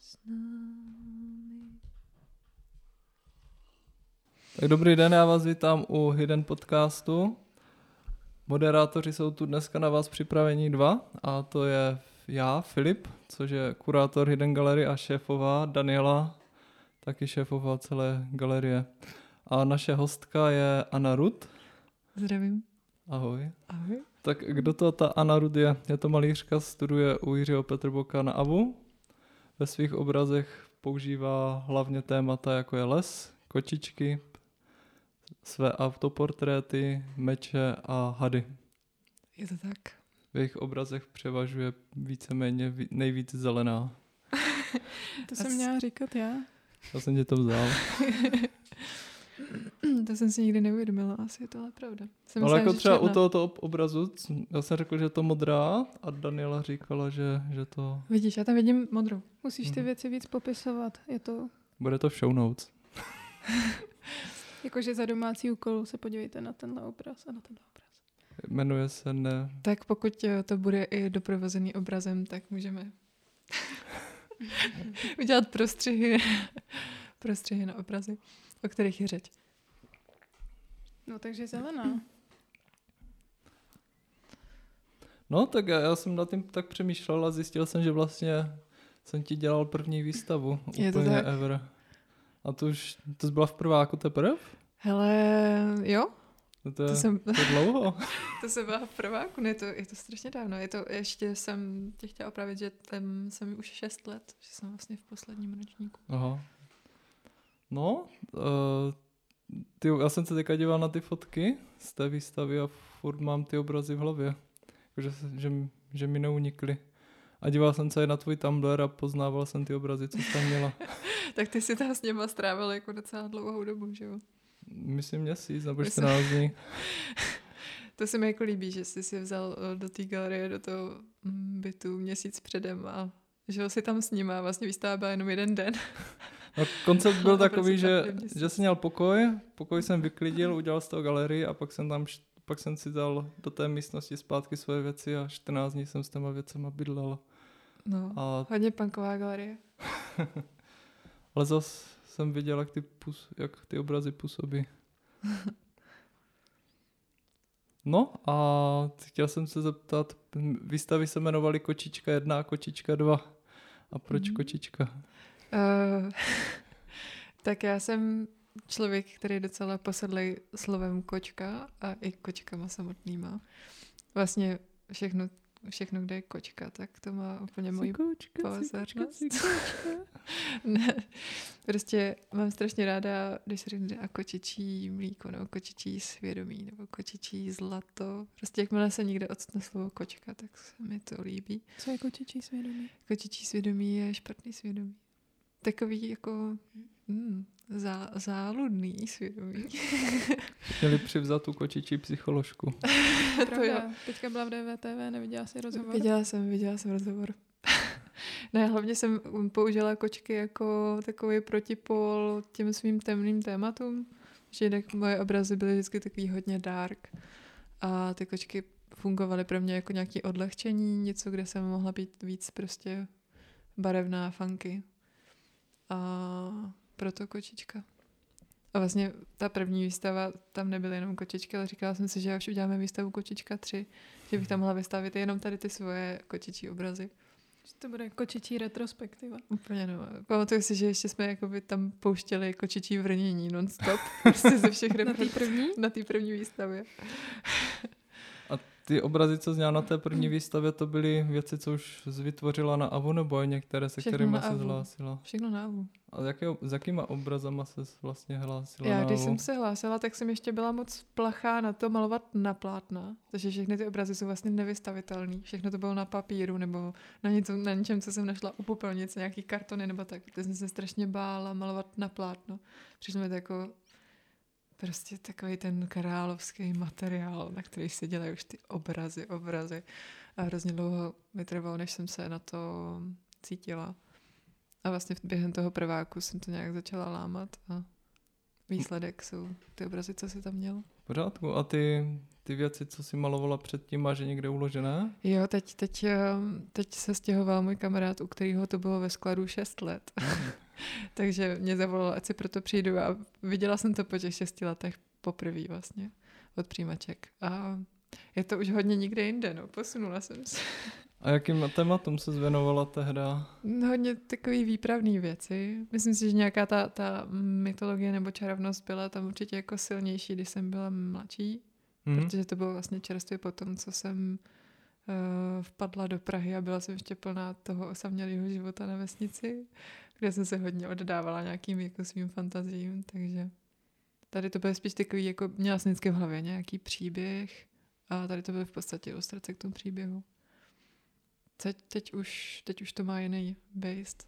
s námi. Tak dobrý den, já vás vítám u Hidden podcastu. Moderátoři jsou tu dneska na vás připravení dva a to je já, Filip, což je kurátor Hidden Gallery a šéfová Daniela, taky šéfová celé galerie. A naše hostka je Anna Rud. Zdravím. Ahoj. Ahoj. Tak kdo to ta Anna Rud je? Je to malířka, studuje u Jiřího Petrboka na AVU. Ve svých obrazech používá hlavně témata jako je les, kočičky, své autoportréty, meče a hady. Je to tak. V jejich obrazech převažuje víceméně ví- nejvíc zelená. To A jsem měla říkat já. Já jsem ti to vzal. to jsem si nikdy neuvědomila, asi je to ale pravda. Jsem Ale jako třeba u černá. tohoto ob- obrazu, já jsem řekl, že je to modrá a Daniela říkala, že, že to Vidíš, já tam vidím modrou. Musíš ty Mhm. věci víc popisovat. Je to, bude to v show notes. jakože za domácí úkol se podívejte na tenhle obraz a na tenhle obraz. Jmenuje se ne... Tak pokud eh, to bude i doprovozený obrazem, tak můžeme udělat prostřihy, prostřihy na obrazy, o kterých je řeč. No takže zelená. No tak já, já jsem nad tím tak přemýšlel a zjistil jsem, že vlastně jsem ti dělal první výstavu. Je to úplně tak? ever. A to už, to jsi byla v prváku teprve? Hele, jo, No to, je, to jsem, to dlouho. to jsem byla v prváku, ne, to, je to strašně dávno. Je to, ještě jsem tě chtěla opravit, že tam jsem už 6 let, že jsem vlastně v posledním ročníku. Aha. No, uh, ty, já jsem se teďka díval na ty fotky z té výstavy a furt mám ty obrazy v hlavě. Že, m- že mi neunikly. A díval jsem se i na tvůj Tumblr a poznával jsem ty obrazy, co jsi tam měla. Tak ty si tam s něma strávil jako docela dlouhou dobu, že jo? Myslím měsíc nebo Myslím- 14 dní. To se mi jako líbí, že jsi si vzal eh, do té galerie, do toho mm, bytu měsíc předem a žil si tam s nima a vlastně výstava byla jenom jeden den. No, koncept byl takový, že, že jsem měl pokoj, pokoj jsem vyklidil, udělal z toho galerii a pak jsem tam pak jsem si dal do té místnosti zpátky svoje věci a 14 dní jsem s těma věcema bydlel. No, A, hodně punková galerie. ale zas jsem viděl, jak ty, pus, jak ty obrazy působí. No a chtěl jsem se zeptat, výstavy se jmenovaly Kočička 1 a Kočička 2. A proč Mhm. Kočička? Uh, tak já jsem člověk, který je docela posedlej slovem kočka a i kočkama samotnýma. Vlastně všechno, všechno, kde je kočka, tak to má úplně kočka, pozornost. ne, prostě mám strašně ráda, když se řekne a kočičí mlíko, nebo kočičí svědomí, nebo kočičí zlato. Prostě jakmile se někde odstne slovo kočka, tak se mi to líbí. Co je kočičí svědomí? Kočičí svědomí je špatný svědomí. Takový jako mm, zá, záludný svědomí. Měli přivzat tu kočičí psycholožku. to jo. Teďka byla v DVTV, neviděla jsi rozhovor? Viděla jsem, viděla jsem rozhovor. ne, hlavně jsem použila kočky jako takový protipol těm svým temným tématům. Že jinak moje obrazy byly vždycky takový hodně dark. A ty kočky fungovaly pro mě jako nějaké odlehčení, něco, kde jsem mohla být víc prostě barevná, funky. A proto kočička. A vlastně ta první výstava, tam nebyly jenom kočičky, ale říkala jsem si, že až uděláme výstavu Kočička 3, že bych tam mohla vystavit jenom tady ty svoje kočičí obrazy. Že to bude kočičí retrospektiva. Úplně no. Pamatuju si, že ještě jsme jakoby tam pouštěli kočičí vrnění non-stop. Prostě ze všech Na té první? na té první výstavě. Ty obrazy, co zněla na té první výstavě, to byly věci, co už vytvořila na AVU, nebo některé, se Všechno kterými se AVU. zhlásila? Všechno na AVU. A jaké, s jakýma obrazama se vlastně hlásila Já na když AVU? jsem se hlásila, tak jsem ještě byla moc plachá na to malovat na plátna. Takže všechny ty obrazy jsou vlastně nevystavitelné. Všechno to bylo na papíru nebo na, něco, na něčem, co jsem našla u popelnice, nějaký kartony nebo tak. To jsem se strašně bála malovat na plátno. Přišlo mi to jako prostě takový ten královský materiál, na který se dělají už ty obrazy, obrazy. A hrozně dlouho mi trvalo, než jsem se na to cítila. A vlastně během toho prváku jsem to nějak začala lámat a výsledek jsou ty obrazy, co si tam měl. pořádku. A ty, ty věci, co jsi malovala předtím, máš je někde uložené? Jo, teď, teď, ehm, teď se stěhoval můj kamarád, u kterého to bylo ve skladu 6 let. Takže mě zavolal, ať si proto přijdu a viděla jsem to po těch 6 letech poprvé vlastně od přijímaček. A je to už hodně nikde jinde, no, posunula jsem se. A jakým tématům se zvěnovala tehda? No, hodně takový výpravný věci. Myslím si, že nějaká ta, ta mytologie nebo čarovnost byla tam určitě jako silnější, když jsem byla mladší, Mhm. protože to bylo vlastně čerstvě po tom, co jsem uh, vpadla do Prahy a byla jsem ještě plná toho osamělého života na vesnici, kde jsem se hodně oddávala nějakým jako svým fantazím, takže tady to bylo spíš takový, jako měla jsem vždycky v hlavě nějaký příběh a tady to byly v podstatě ilustrace k tomu příběhu. Teď, teď, už, teď už to má jiný based.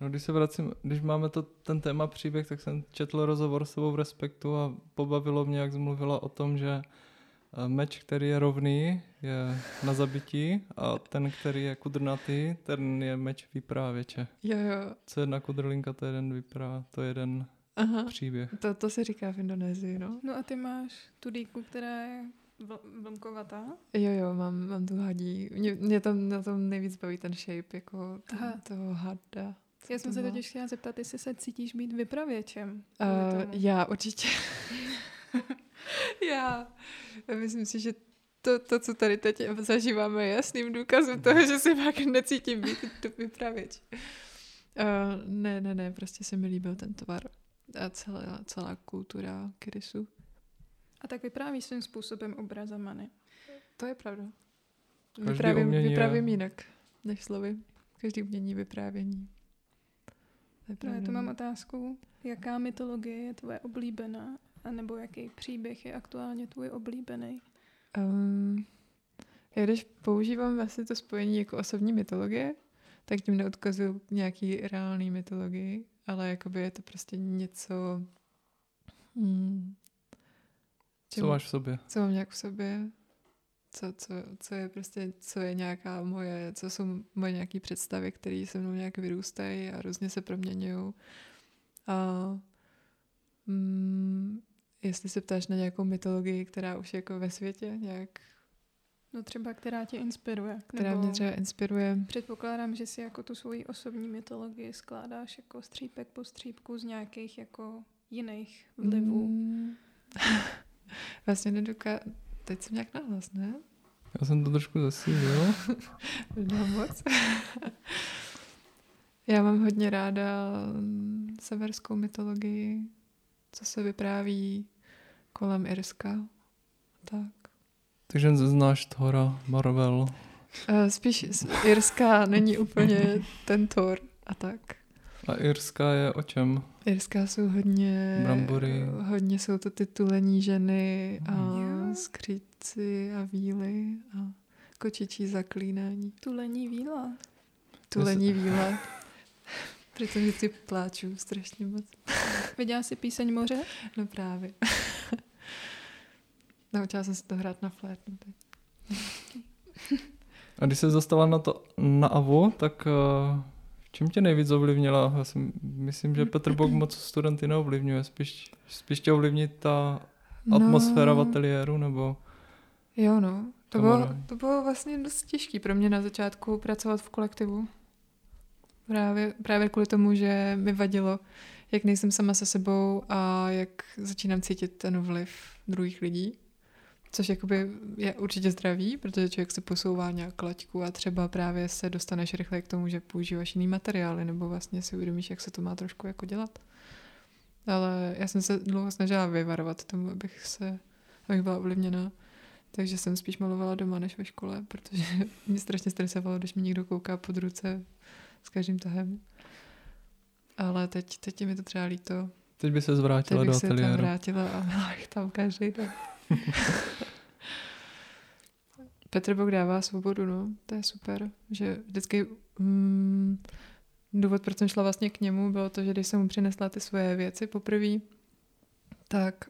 No, když se vracím, když máme to, ten téma příběh, tak jsem četl rozhovor s tebou v Respektu a pobavilo mě, jak jsi mluvila o tom, že meč, který je rovný, je na zabití a ten, který je kudrnatý, ten je meč vyprávěče. Jo, jo. Co jedna kudrlinka, to je jeden vyprá, to je jeden Aha. příběh. To, to se říká v Indonésii, no. No a ty máš tu dýku, která je vl- vlnkovatá. Jo, jo, mám, mám tu hadí. Mě, mě tam na tom nejvíc baví ten shape, jako to, Aha. toho hada. Co Já jsem se totiž chtěla zeptat, jestli se cítíš být vypravěčem. Uh, já určitě. já myslím si, že to, to, co tady teď zažíváme, je jasným důkazem toho, že si fakt necítím být tu vypravěč. Uh, ne, ne, ne, prostě se mi líbil ten tvar a celá, celá kultura Kyrisu. A tak vyprávíš svým způsobem obrazama, ne? To je pravda. Každý Vyprávím, umění je- vyprávím jinak než slovy. Každý umění vyprávění. To je No, já tu mám otázku, jaká mytologie je tvoje oblíbená, a nebo jaký příběh je aktuálně tvůj oblíbený? Um, já když používám vlastně to spojení jako osobní mytologie, tak tím neodkazuju k nějaký reálný mytologii, ale jakoby je to prostě něco, hmm, Co máš v sobě? co mám nějak v sobě, co, co, co je prostě, co je nějaká moje, co jsou moje nějaké představy, které se mnou nějak vyrůstají a různě se proměňují. A mm, jestli se ptáš na nějakou mytologii, která už je jako ve světě, nějak, No třeba, která tě inspiruje. která nebo mě třeba inspiruje. Předpokládám, že si jako tu svoji osobní mytologii skládáš jako střípek po střípku z nějakých jako jiných vlivů. Mm. vlastně nedoká... Teď jsem nějak nahlas, ne? Já jsem to trošku zasílil. Nedám moc. Já mám hodně ráda mm, severskou mytologii, co se vypráví kolem Irska. Tak. Takže znáš Thora, Marvel. Eh, Spíš z Irska není úplně ten Thor a tak. A Irska je o čem? Irská jsou hodně... Brambory. Hodně jsou to titulení ženy a Jo. skříci a víly a kočičí zaklínání. Tulení víla. Tulení víla. Proto vždycky pláču strašně moc. Viděla jsi píseň Moře? No právě. Naučila jsem se to hrát na flétnu teď. A když se dostala na to na AVO, tak uh, v čem tě nejvíc ovlivnila? Já si myslím, že Petr Bok moc studenty neovlivňuje, spíš, spíš tě ovlivní ta atmosféra v ateliéru, nebo Jo, no. To bylo, to bylo vlastně dost těžké pro mě na začátku pracovat v kolektivu. Právě, právě kvůli tomu, že mi vadilo, jak nejsem sama se sebou a jak začínám cítit ten vliv druhých lidí. Což jakoby je určitě zdravý, protože člověk se posouvá nějak laťku a třeba právě se dostaneš rychle k tomu, že používáš jiný materiály nebo vlastně si uvědomíš, jak se to má trošku jako dělat. Ale já jsem se dlouho snažila vyvarovat tomu, abych se, abych byla ovlivněna. Takže jsem spíš malovala doma než ve škole, protože mě strašně stresovalo, když mi někdo kouká pod ruce s každým tahem. Ale teď, teď je mi to třeba líto. teď by se Teď zvrátila do bych se tam ateliéru. vrátila a byla bych tam každý den. Petr Bok dává svobodu, no, to je super, že vždycky mm, důvod, proč jsem šla vlastně k němu, bylo to, že když jsem mu přinesla ty svoje věci poprvé, tak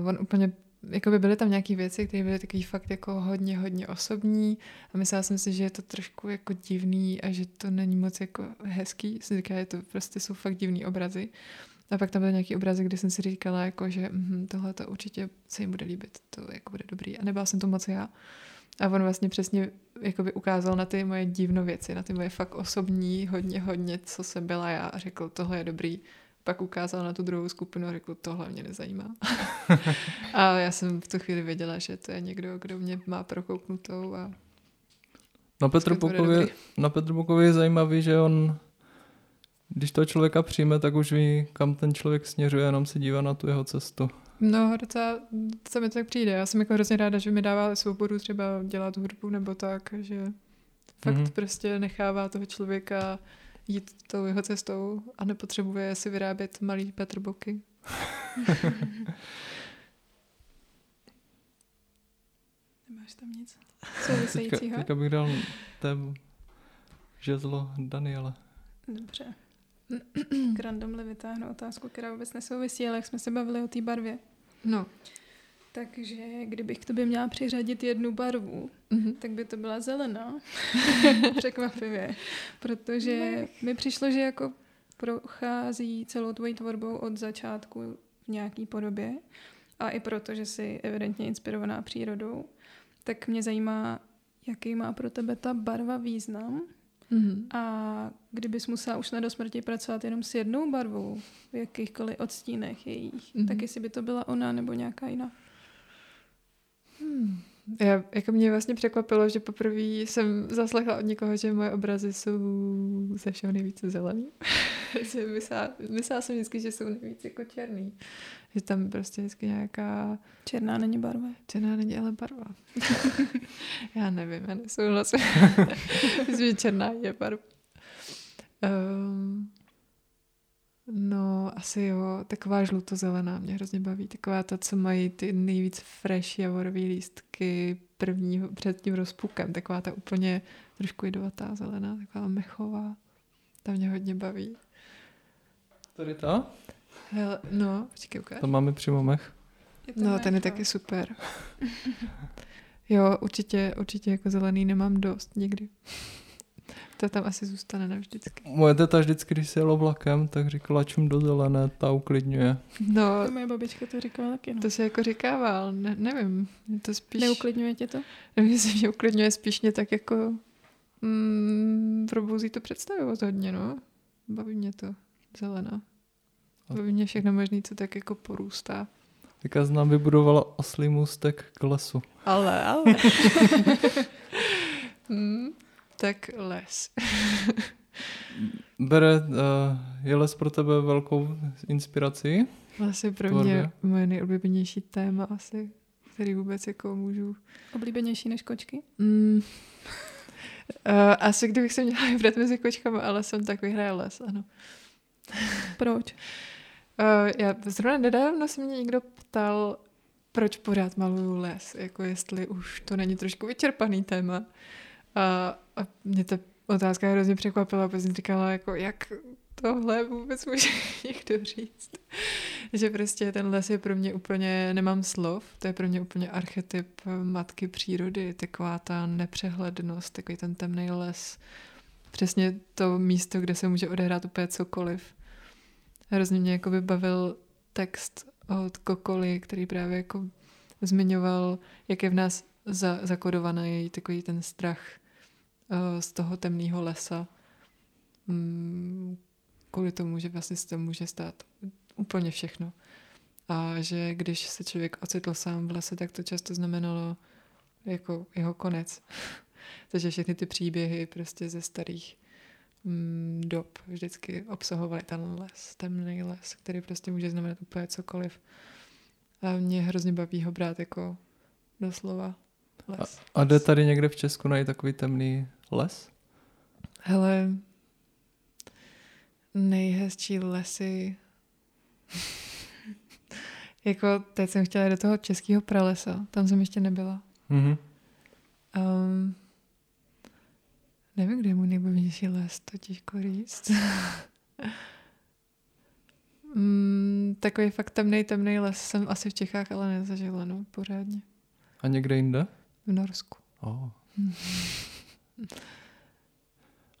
uh, on úplně, jako by byly tam nějaké věci, které byly takový fakt jako hodně, hodně osobní a myslela jsem si, že je to trošku jako divný a že to není moc jako hezký, si říká, že to prostě jsou fakt divný obrazy. A pak tam byl nějaký obrázek, kdy jsem si říkala, jako, že mm, tohle to určitě se jim bude líbit, to jako bude dobrý. A nebyla jsem to moc já. A on vlastně přesně jakoby ukázal na ty moje divno věci, na ty moje fakt osobní, hodně, hodně, co jsem byla já a řekl, tohle je dobrý. Pak ukázal na tu druhou skupinu a řekl, tohle mě nezajímá. a já jsem v tu chvíli věděla, že to je někdo, kdo mě má prokouknutou a na Petru Pokově, na Petru Pokově je zajímavý, že on, když toho člověka přijme, tak už ví, kam ten člověk směřuje, jenom se dívá na tu jeho cestu. No, docela, docela mi to tak přijde. Já jsem jako hrozně ráda, že mi dává svobodu třeba dělat hudbu nebo tak, že fakt mm-hmm. prostě nechává toho člověka jít tou jeho cestou a nepotřebuje si vyrábět malý Petrboky. Nemáš tam nic souvisejícího? Teďka, teďka bych dal té žezlo Daniele. Dobře. K randomly vytáhnu otázku, která vůbec nesouvisí, ale jak jsme se bavili o té barvě. No. Takže kdybych k tobě měla přiřadit jednu barvu, mm-hmm. tak by to byla zelená. Překvapivě. Protože mi přišlo, že jako prochází celou tvojí tvorbou od začátku v nějaký podobě a i proto, že jsi evidentně inspirovaná přírodou, tak mě zajímá, jaký má pro tebe ta barva význam mm-hmm. a kdybys musela už na do smrti pracovat jenom s jednou barvou v jakýchkoliv odstínech jejich, mm-hmm. tak jestli by to byla ona nebo nějaká jiná. Hmm. Já, jako mě vlastně překvapilo, že poprvé jsem zaslechla od někoho, že moje obrazy jsou ze všeho nejvíce zelený. myslela, myslela jsem vždycky, že jsou nejvíce jako černý. Že tam prostě vždycky nějaká... Černá není barva. Černá není ale barva. já nevím, já nesouhlasím. Myslím, že černá je barva. Um, No, asi jo. Taková žlutozelená mě hrozně baví. Taková ta, co mají ty nejvíc fresh javorové lístky prvního, před tím rozpukem. Taková ta úplně trošku jedovatá zelená, taková mechová. Ta mě hodně baví. Tady ta? Hele, no, počkej, ukáž. To máme přímo mech. No, ten je taky super. jo, určitě, určitě jako zelený nemám dost nikdy. To tam asi zůstane navždycky. Moje teta vždycky, když se jelo vlakem, tak říkala, čím do zelené, ta uklidňuje. No, to moje babička to říkala taky. No. To se jako říkával, ne, nevím. To spíš... Neuklidňuje tě to? Nevím, že mě uklidňuje spíš mě tak jako mm, probouzí to představovat hodně, no. Baví mě to zelená. Baví mě všechno možné, co tak jako porůstá. Teďka znám vybudovala oslý můstek k lesu. Ale, ale. hmm tak les. Bere, uh, je les pro tebe velkou inspirací? Les je pro tvorbě? mě moje nejoblíbenější téma asi, který vůbec jako můžu... Oblíbenější než kočky? Mm. Uh, asi kdybych se měla vybrat mezi kočkami ale jsem tak vyhraje les, ano. Proč? Uh, já zrovna nedávno se mě někdo ptal, proč pořád maluju les, jako jestli už to není trošku vyčerpaný téma. A, a mě ta otázka hrozně překvapila, protože jsem říkala, jako, jak tohle vůbec může někdo říct. že prostě ten les je pro mě úplně, nemám slov, to je pro mě úplně archetyp matky přírody, taková ta nepřehlednost, takový ten temný les. Přesně to místo, kde se může odehrát úplně cokoliv. Hrozně mě jako bavil text od Kokoly, který právě jako zmiňoval, jak je v nás za, zakodovaný takový ten strach z toho temného lesa. Mm, kvůli tomu, že vlastně se to může stát úplně všechno. A že když se člověk ocitl sám v lese, tak to často znamenalo jako jeho konec. Takže všechny ty příběhy prostě ze starých mm, dob vždycky obsahovaly ten les, temný les, který prostě může znamenat úplně cokoliv. A mě hrozně baví ho brát jako doslova les. A, a jde tady někde v Česku najít takový temný les? Hele, nejhezčí lesy. jako teď jsem chtěla do toho českého pralesa, tam jsem ještě nebyla. Mm-hmm. Um, nevím, kde je můj nejblížší les, to těžko říct. mm, takový fakt temný, temný les jsem asi v Čechách, ale nezažila, no, pořádně. A někde jinde? V Norsku. Oh.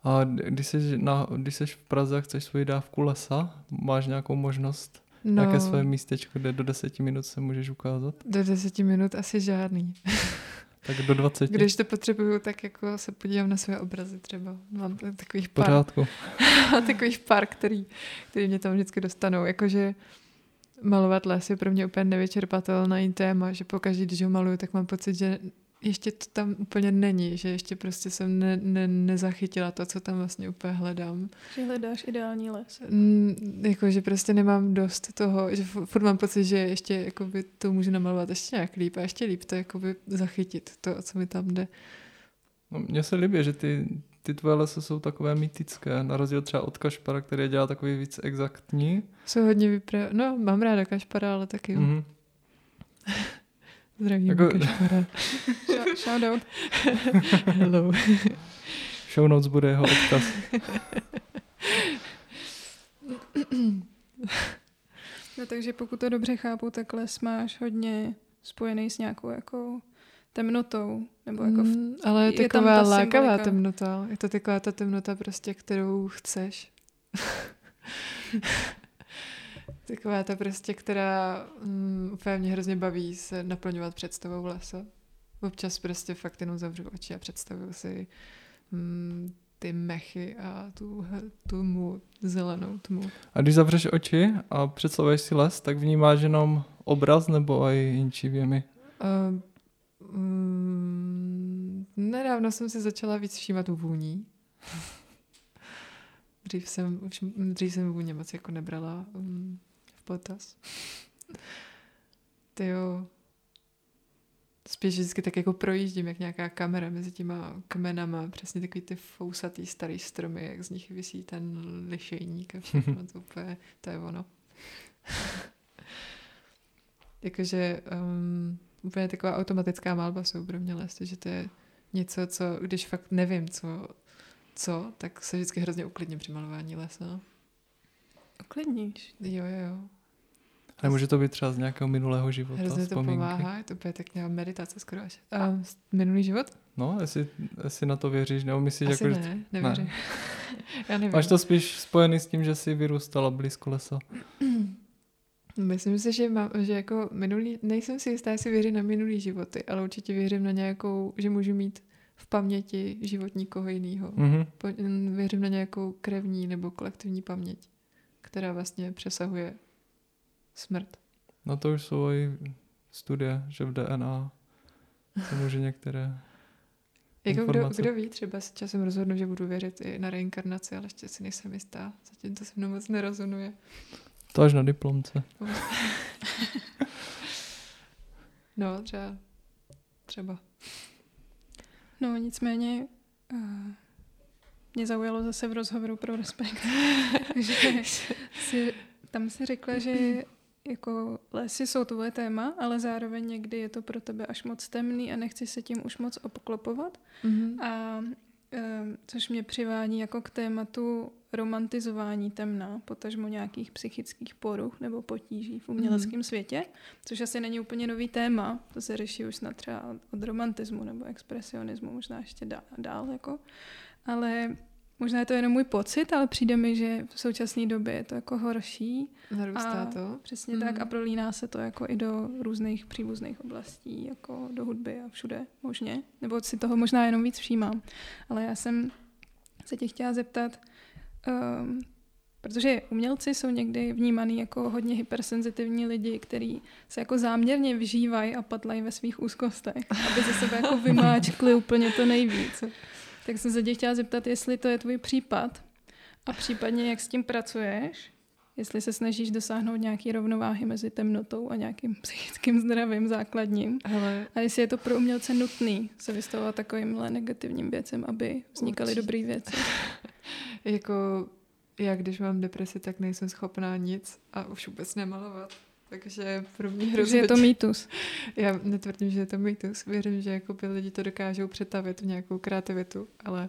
A když jsi, na, když jsi v Praze a chceš svoji dávku lesa, máš nějakou možnost, no, jaké své místečko, kde do deseti minut se můžeš ukázat? Do deseti minut asi žádný. tak do 20. Když to potřebuju, tak jako se podívám na své obrazy třeba. Mám takových pár. Pořádku. takových pár, který, který mě tam vždycky dostanou. Jakože malovat les je pro mě úplně nevyčerpatelný téma, že pokaždý, když ho maluju, tak mám pocit, že ještě to tam úplně není, že ještě prostě jsem ne, ne, nezachytila to, co tam vlastně úplně hledám. Že hledáš ideální les. Mm, jako, že prostě nemám dost toho, že furt mám pocit, že ještě jakoby, to můžu namalovat ještě nějak líp a ještě líp to jakoby zachytit, to, co mi tam jde. No, mně se líbí, že ty, ty tvoje lesy jsou takové mytické, na rozdíl třeba od Kašpara, který dělá takový víc exaktní. Jsou hodně vypra... No, mám ráda Kašpara, ale taky. Mm-hmm. Zdravím, jako... Kašpara. Shout out. Hello. Show notes bude jeho odkaz. no takže pokud to dobře chápu, tak les máš hodně spojený s nějakou jako temnotou. Nebo jako v, mm, ale je taková lákavá temnota. Je to taková ta temnota prostě, kterou chceš. Taková ta prostě, která um, úplně mě hrozně baví se naplňovat představou lesa. Občas prostě fakt jenom zavřu oči a představuju si um, ty mechy a tu tmu, zelenou tmu. A když zavřeš oči a představuješ si les, tak vnímáš jenom obraz nebo i jinčí věmy? Uh, Mm, nedávno jsem si začala víc všímat vůní. Dřív, jsem, už, dřív jsem vůně moc jako nebrala um, v potaz. Ty jo. Spíš vždycky tak jako projíždím, jak nějaká kamera mezi těma kmenama, přesně takový ty fousatý starý stromy, jak z nich vysí ten lišejník a všechno, to, úplně, to je ono. Jakože um, úplně taková automatická malba jsou pro mě lesy, že to je něco, co, když fakt nevím, co, co, tak se vždycky hrozně uklidním při malování lesa. Uklidníš? Jo, jo, jo. Ale může to být třeba z nějakého minulého života, Hrozně to pomáhá, je to tak nějaká meditace skoro až. A minulý život? No, jestli, jestli na to věříš, nebo myslíš, Asi jako, ne, nevěřím. Ne. Já nevím. Máš to spíš spojený s tím, že jsi vyrůstala blízko lesa. Myslím si, že, mám, že jako minulý, nejsem si jistá, jestli věřím na minulý životy, ale určitě věřím na nějakou, že můžu mít v paměti život nikoho jiného. Mm-hmm. Věřím na nějakou krevní nebo kolektivní paměť, která vlastně přesahuje smrt. Na to už jsou i studie, že v DNA se může některé jako kdo, kdo ví, třeba s časem rozhodnu, že budu věřit i na reinkarnaci, ale ještě si nejsem jistá. Zatím to se mnou moc nerozumuje. To až na diplomce. no, třeba. Třeba. No, nicméně uh, mě zaujalo zase v rozhovoru pro Respekt, že si, tam si řekla, že jako lesy jsou tvoje téma, ale zároveň někdy je to pro tebe až moc temný a nechci se tím už moc obklopovat. Mm-hmm. A Ehm, což mě přivádí jako k tématu romantizování temna, potažmo nějakých psychických poruch nebo potíží v uměleckém mm. světě, což asi není úplně nový téma, to se řeší už snad třeba od romantismu nebo expresionismu, možná ještě dál, dál jako. Ale Možná je to jenom můj pocit, ale přijde mi, že v současné době je to jako horší. Narůstá a to. Přesně mm. tak a prolíná se to jako i do různých příbuzných oblastí, jako do hudby a všude možně. Nebo si toho možná jenom víc všímám. Ale já jsem se tě chtěla zeptat, um, protože umělci jsou někdy vnímaný jako hodně hypersenzitivní lidi, kteří se jako záměrně vyžívají a patlají ve svých úzkostech, aby ze sebe jako vymáčkli úplně to nejvíc. Tak jsem se tě chtěla zeptat, jestli to je tvůj případ a případně jak s tím pracuješ, jestli se snažíš dosáhnout nějaké rovnováhy mezi temnotou a nějakým psychickým zdravím základním. Ale... A jestli je to pro umělce nutný se vystavovat takovýmhle negativním věcem, aby vznikaly dobré věci. jako já, když mám depresi, tak nejsem schopná nic a už vůbec nemalovat. Takže pro mě hrozně... Takže je to mýtus. Já netvrdím, že je to mýtus. Věřím, že jako by lidi to dokážou přetavit v nějakou kreativitu, ale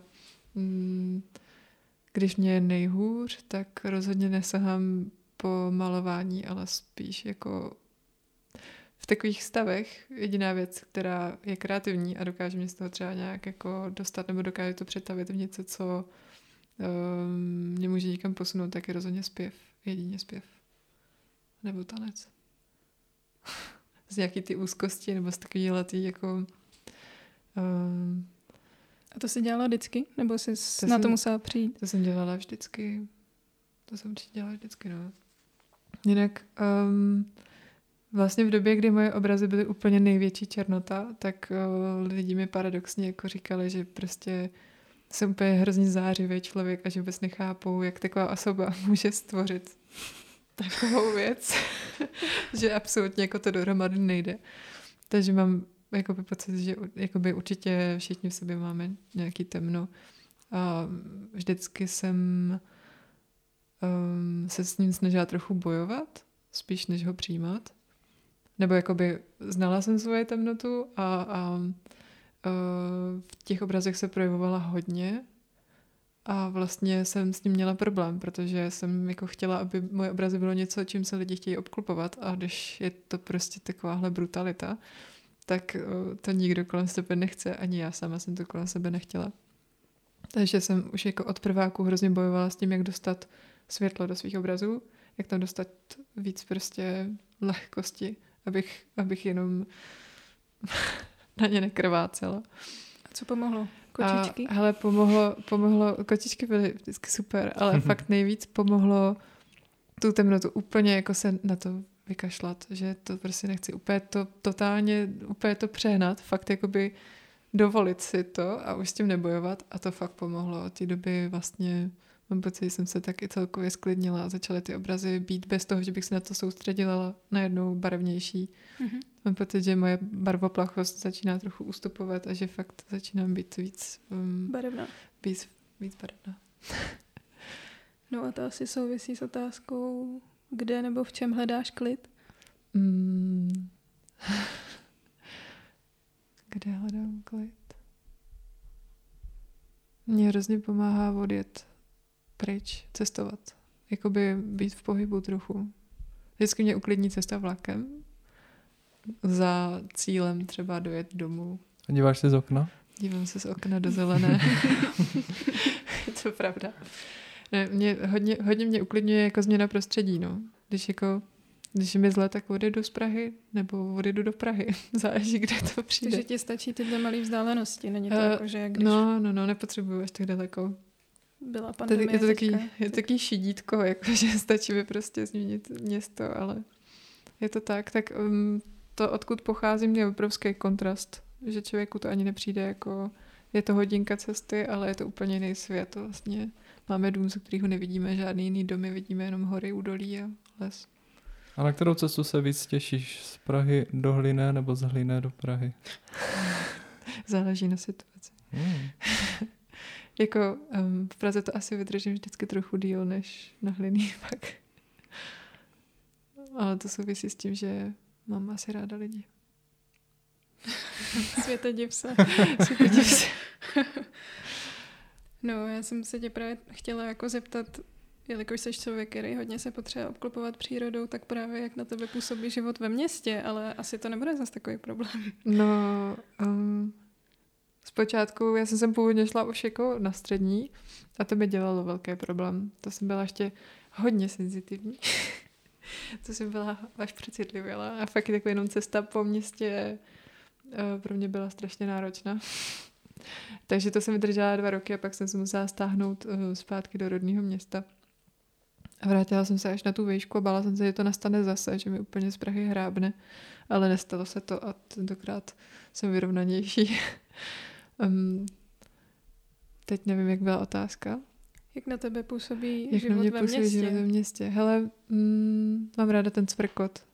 mm, když mě je nejhůř, tak rozhodně nesahám po malování, ale spíš jako v takových stavech jediná věc, která je kreativní a dokáže mě z toho třeba nějak jako dostat nebo dokáže to přetavit v něco, co mě může někam posunout, tak je rozhodně zpěv. Jedině zpěv. Nebo tanec. z nějaký ty úzkosti, nebo z takový letý jako... Um, a to jsi dělala vždycky? Nebo jsi to na jsem, to musela přijít? To jsem dělala vždycky. To jsem určitě dělala vždycky, no. Jinak um, vlastně v době, kdy moje obrazy byly úplně největší černota, tak uh, lidi mi paradoxně jako říkali, že prostě jsem úplně hrozně zářivý člověk a že vůbec nechápou, jak taková osoba může stvořit takovou věc, že absolutně jako to dohromady nejde. Takže mám jakoby pocit, že jakoby určitě všichni v sobě máme nějaký temno. A vždycky jsem um, se s ním snažila trochu bojovat, spíš než ho přijímat. Nebo jakoby znala jsem svoje temnotu a, a v těch obrazech se projevovala hodně a vlastně jsem s tím měla problém, protože jsem jako chtěla, aby moje obrazy bylo něco, čím se lidi chtějí obklupovat a když je to prostě takováhle brutalita, tak uh, to nikdo kolem sebe nechce, ani já sama jsem to kolem sebe nechtěla. Takže jsem už jako od prváku hrozně bojovala s tím, jak dostat světlo do svých obrazů, jak tam dostat víc prostě lehkosti, abych, abych jenom na ně nekrvácela. A co pomohlo? Kočičky? A, hele, pomohlo, pomohlo, kočičky byly vždycky super, ale fakt nejvíc pomohlo tu temnotu úplně jako se na to vykašlat, že to prostě nechci úplně to totálně, úplně to přehnat, fakt jakoby dovolit si to a už s tím nebojovat a to fakt pomohlo. Od té doby vlastně mám pocit, že jsem se taky celkově sklidnila a začaly ty obrazy být bez toho, že bych se na to soustředila najednou barevnější. Mm-hmm. Mám pocit, že moje barvoplachost začíná trochu ustupovat a že fakt začínám být víc um, barevná. Víc, víc barevná. no a to asi souvisí s otázkou, kde nebo v čem hledáš klid? Mm. kde hledám klid? Mně hrozně pomáhá odjet pryč, cestovat. Jakoby být v pohybu trochu. Vždycky mě uklidní cesta vlakem. Za cílem třeba dojet domů. A díváš se z okna? Dívám se z okna do zelené. je to pravda. Ne, mě, hodně, hodně mě uklidňuje jako změna prostředí, no. Když jako když je mi zle, tak odjedu z Prahy nebo odjedu do Prahy. Záleží, kde to přijde. Takže ti stačí tyhle malé vzdálenosti, není to uh, jako, že když... No, no, no, nepotřebuju až tak daleko byla pandemie. Je to, taky, je to taky šidítko, jako, že stačí mi prostě změnit město, ale je to tak. Tak um, to, odkud pocházím, je obrovský kontrast, že člověku to ani nepřijde jako, je to hodinka cesty, ale je to úplně jiný svět. Vlastně máme dům, ze kterého nevidíme žádný jiný domy, vidíme jenom hory, údolí a les. A na kterou cestu se víc těšíš? Z Prahy do Hliné nebo z Hliné do Prahy? Záleží na situaci. Hmm. Jako um, v Praze to asi vydržím vždycky trochu díl než na hliný pak. Ale to souvisí s tím, že mám asi ráda lidi. Světodiv se. Světodiv se. no, já jsem se tě právě chtěla jako zeptat, jelikož jsi člověk, který hodně se potřebuje obklopovat přírodou, tak právě jak na tebe působí život ve městě, ale asi to nebude zase takový problém. No, um, Zpočátku, já jsem sem původně šla už jako na střední a to mi dělalo velký problém. To jsem byla ještě hodně senzitivní. to jsem byla až přecitlivěla a fakt jako jenom cesta po městě uh, pro mě byla strašně náročná. Takže to jsem vydržela dva roky a pak jsem se musela stáhnout uh, zpátky do rodného města. A vrátila jsem se až na tu výšku a bála jsem se, že to nastane zase, že mi úplně z Prahy hrábne. Ale nestalo se to a tentokrát jsem vyrovnanější. Um, teď nevím, jak byla otázka. Jak na tebe působí jak život na mě ve působí městě? život ve městě? Hele, mm, mám ráda ten cvrkot,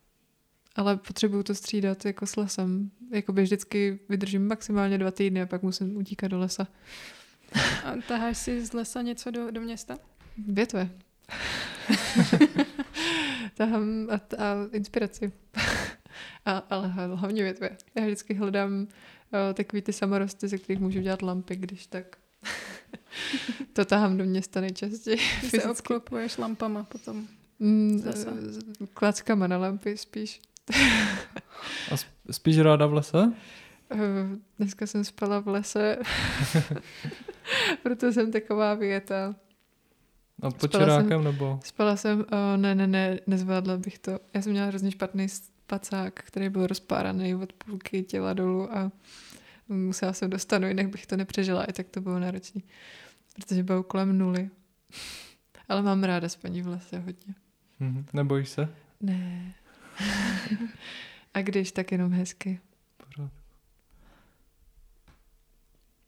ale potřebuju to střídat jako s lesem. Jakoby vždycky vydržím maximálně dva týdny a pak musím utíkat do lesa. A taháš si z lesa něco do, do města? Větve. Tahám a, a inspiraci. a, ale hlavně větve. Já vždycky hledám takový ty samorosty, ze kterých můžu dělat lampy, když tak. to tahám do města nejčastěji. Ty se obklopuješ lampama potom. Mm, klackama na lampy spíš. A spíš ráda v lese? Eh, dneska jsem spala v lese, proto jsem taková věta. A pod čirákem jsem, nebo? Spala jsem, uh, ne, ne, ne, nezvládla bych to. Já jsem měla hrozně špatný spacák, který byl rozpáraný od půlky těla dolů a musela jsem dostat, jinak bych to nepřežila, i tak to bylo náročné. Protože bylo kolem nuly. Ale mám ráda spaní v lese hodně. Mm-hmm. Nebojíš se? Ne. a když, tak jenom hezky. Pořád.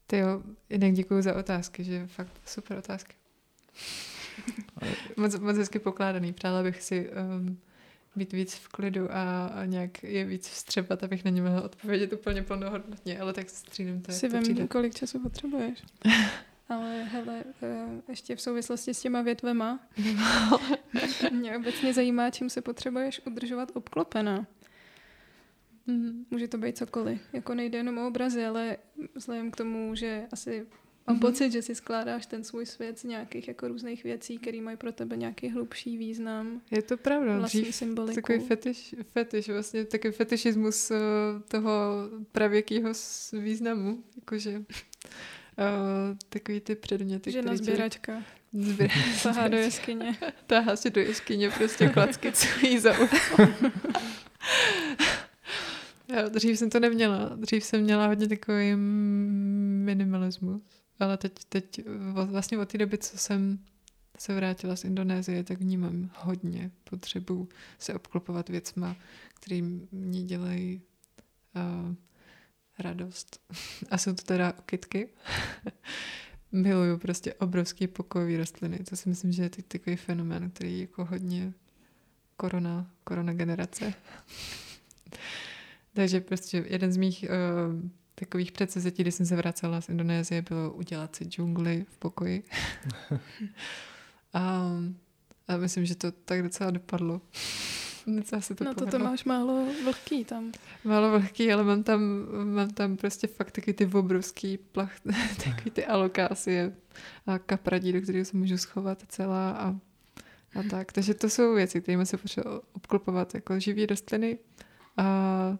Ty jo, jinak děkuji za otázky, že fakt super otázky. moc, moc hezky pokládaný. Přála bych si um, být víc v klidu a, a nějak je víc vstřebat, abych na ně mohla odpovědět úplně plnohodnotně, ale tak střídem to. Si vím, kolik času potřebuješ. Ale hele, eh, ještě v souvislosti s těma větvema, mě obecně zajímá, čím se potřebuješ udržovat obklopená. Mm, může to být cokoliv. Jako nejde jenom o obrazy, ale vzhledem k tomu, že asi mám mm-hmm. pocit, že si skládáš ten svůj svět z nějakých jako různých věcí, které mají pro tebe nějaký hlubší význam. Je to pravda. Dřív symboliku. Takový fetiš, fetiš, vlastně takový fetišismus uh, toho pravěkého významu. Jakože uh, takový ty předměty, Žena sběračka. Tě... Tahá do jeskyně. Tahá si do jeskyně prostě klacky celý za Já, dřív jsem to neměla. Dřív jsem měla hodně takový minimalismus. Ale teď, teď vlastně od té doby, co jsem se vrátila z Indonésie, tak vnímám hodně potřebu se obklopovat věcma, které mě dělají uh, radost. A jsou to teda kytky. Miluju prostě obrovský pokojový rostliny. To si myslím, že je teď takový fenomén, který jako hodně korona, korona generace. Takže prostě jeden z mých uh, takových předsevzetí, kdy jsem se vracela z Indonésie, bylo udělat si džungli v pokoji. a, a myslím, že to tak docela dopadlo. Docela se to no to, to máš málo vlhký tam. Málo vlhký, ale mám tam, mám tam prostě fakt taky ty obrovský plach, takový ty alokácie a kapradí, do kterého se můžu schovat celá a, a tak. Takže to jsou věci, kterými se potřeba obklopovat jako živý rostliny a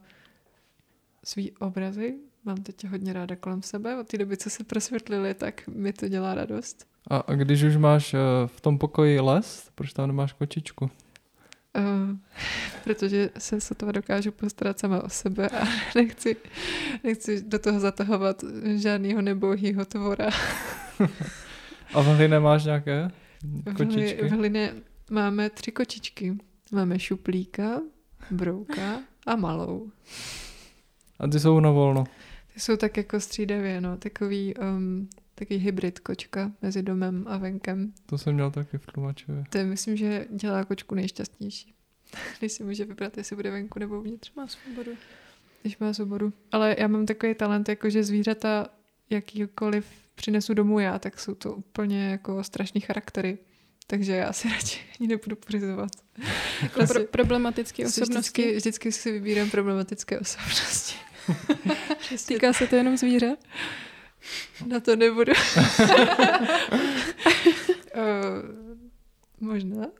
svý obrazy. Mám teď hodně ráda kolem sebe. Od té doby, co se prosvětlili, tak mi to dělá radost. A, a když už máš uh, v tom pokoji les, proč tam nemáš kočičku? Uh, protože se sotva dokážu postarat sama o sebe a nechci, nechci do toho zatahovat žádného nebohýho tvora. a v hlině máš nějaké kočičky? V hlině máme tři kočičky. Máme šuplíka, brouka a malou. A ty jsou na volno? Ty jsou tak jako střídavě, no. Takový, um, takový hybrid kočka mezi domem a venkem. To jsem měl taky v tlumačově. To je, myslím, že dělá kočku nejšťastnější. Když si může vybrat, jestli bude venku nebo uvnitř. Má svobodu. Když má svobodu. Ale já mám takový talent, jako že zvířata jakýkoliv přinesu domů já, tak jsou to úplně jako strašný charaktery. Takže já si radši ani nebudu pořizovat. Jako pro, problematické osobnosti. Vždycky, vždycky si vybírám problematické osobnosti. Týká se to jenom zvíře? Na to nebudu. uh, možná.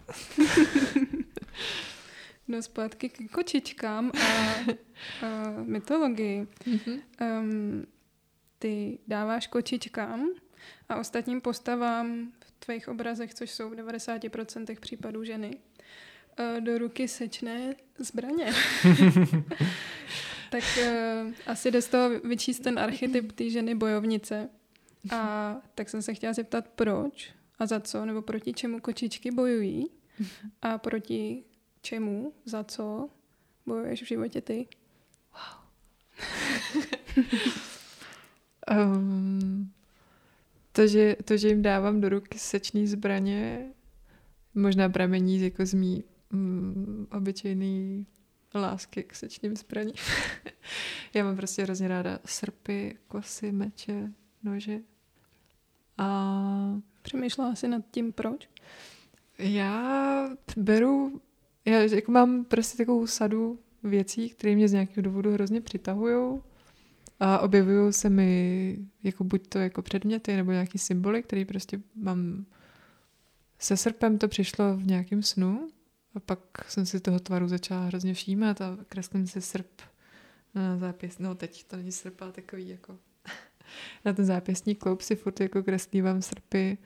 No zpátky k kočičkám a, a mytologii. Mm-hmm. Um, ty dáváš kočičkám a ostatním postavám tvých obrazech, což jsou v 90% případů ženy, eh, do ruky sečné zbraně. tak uh, asi jde z toho vyčíst ten archetyp té ženy bojovnice. A tak jsem se chtěla zeptat, proč a za co, nebo proti čemu kočičky bojují a proti čemu, za co bojuješ v životě ty. Wow. um, to, že, to, že jim dávám do ruky sečný zbraně, možná pramení jako z mý mm, obyčejný lásky k sečným zbraním. Já mám prostě hrozně ráda srpy, kosy, meče, nože. A... Přemýšlela jsi nad tím, proč? Já beru, já jako mám prostě takovou sadu věcí, které mě z nějakého důvodu hrozně přitahují a objevují se mi jako buď to jako předměty nebo nějaký symboly, který prostě mám se srpem to přišlo v nějakém snu a pak jsem si toho tvaru začala hrozně všímat a kreslím si srp na zápěst. No teď to není srp, ale takový jako na ten zápěstní kloup si furt jako kreslívám srpy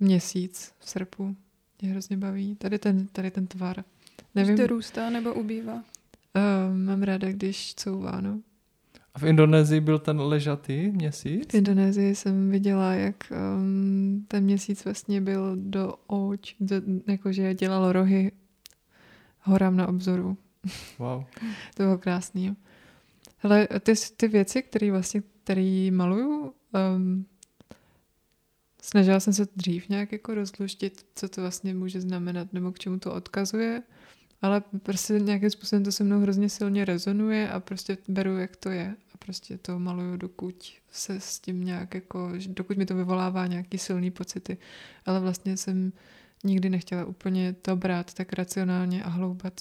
měsíc v srpu. Mě hrozně baví. Tady ten, tady ten tvar. Nevím. Když to růstá nebo ubývá? Uh, mám ráda, když couvá, no. A v Indonésii byl ten ležatý měsíc? V Indonésii jsem viděla, jak um, ten měsíc vlastně byl do oč, do, jakože dělal rohy horám na obzoru. Wow. to bylo krásný. Hele, ty, ty věci, které vlastně, který maluju, um, snažila jsem se dřív nějak jako rozluštit, co to vlastně může znamenat, nebo k čemu to odkazuje, ale prostě nějakým způsobem to se mnou hrozně silně rezonuje a prostě beru, jak to je a prostě to maluju, dokud se s tím nějak jako, dokud mi to vyvolává nějaký silný pocity, ale vlastně jsem nikdy nechtěla úplně to brát tak racionálně a hloubat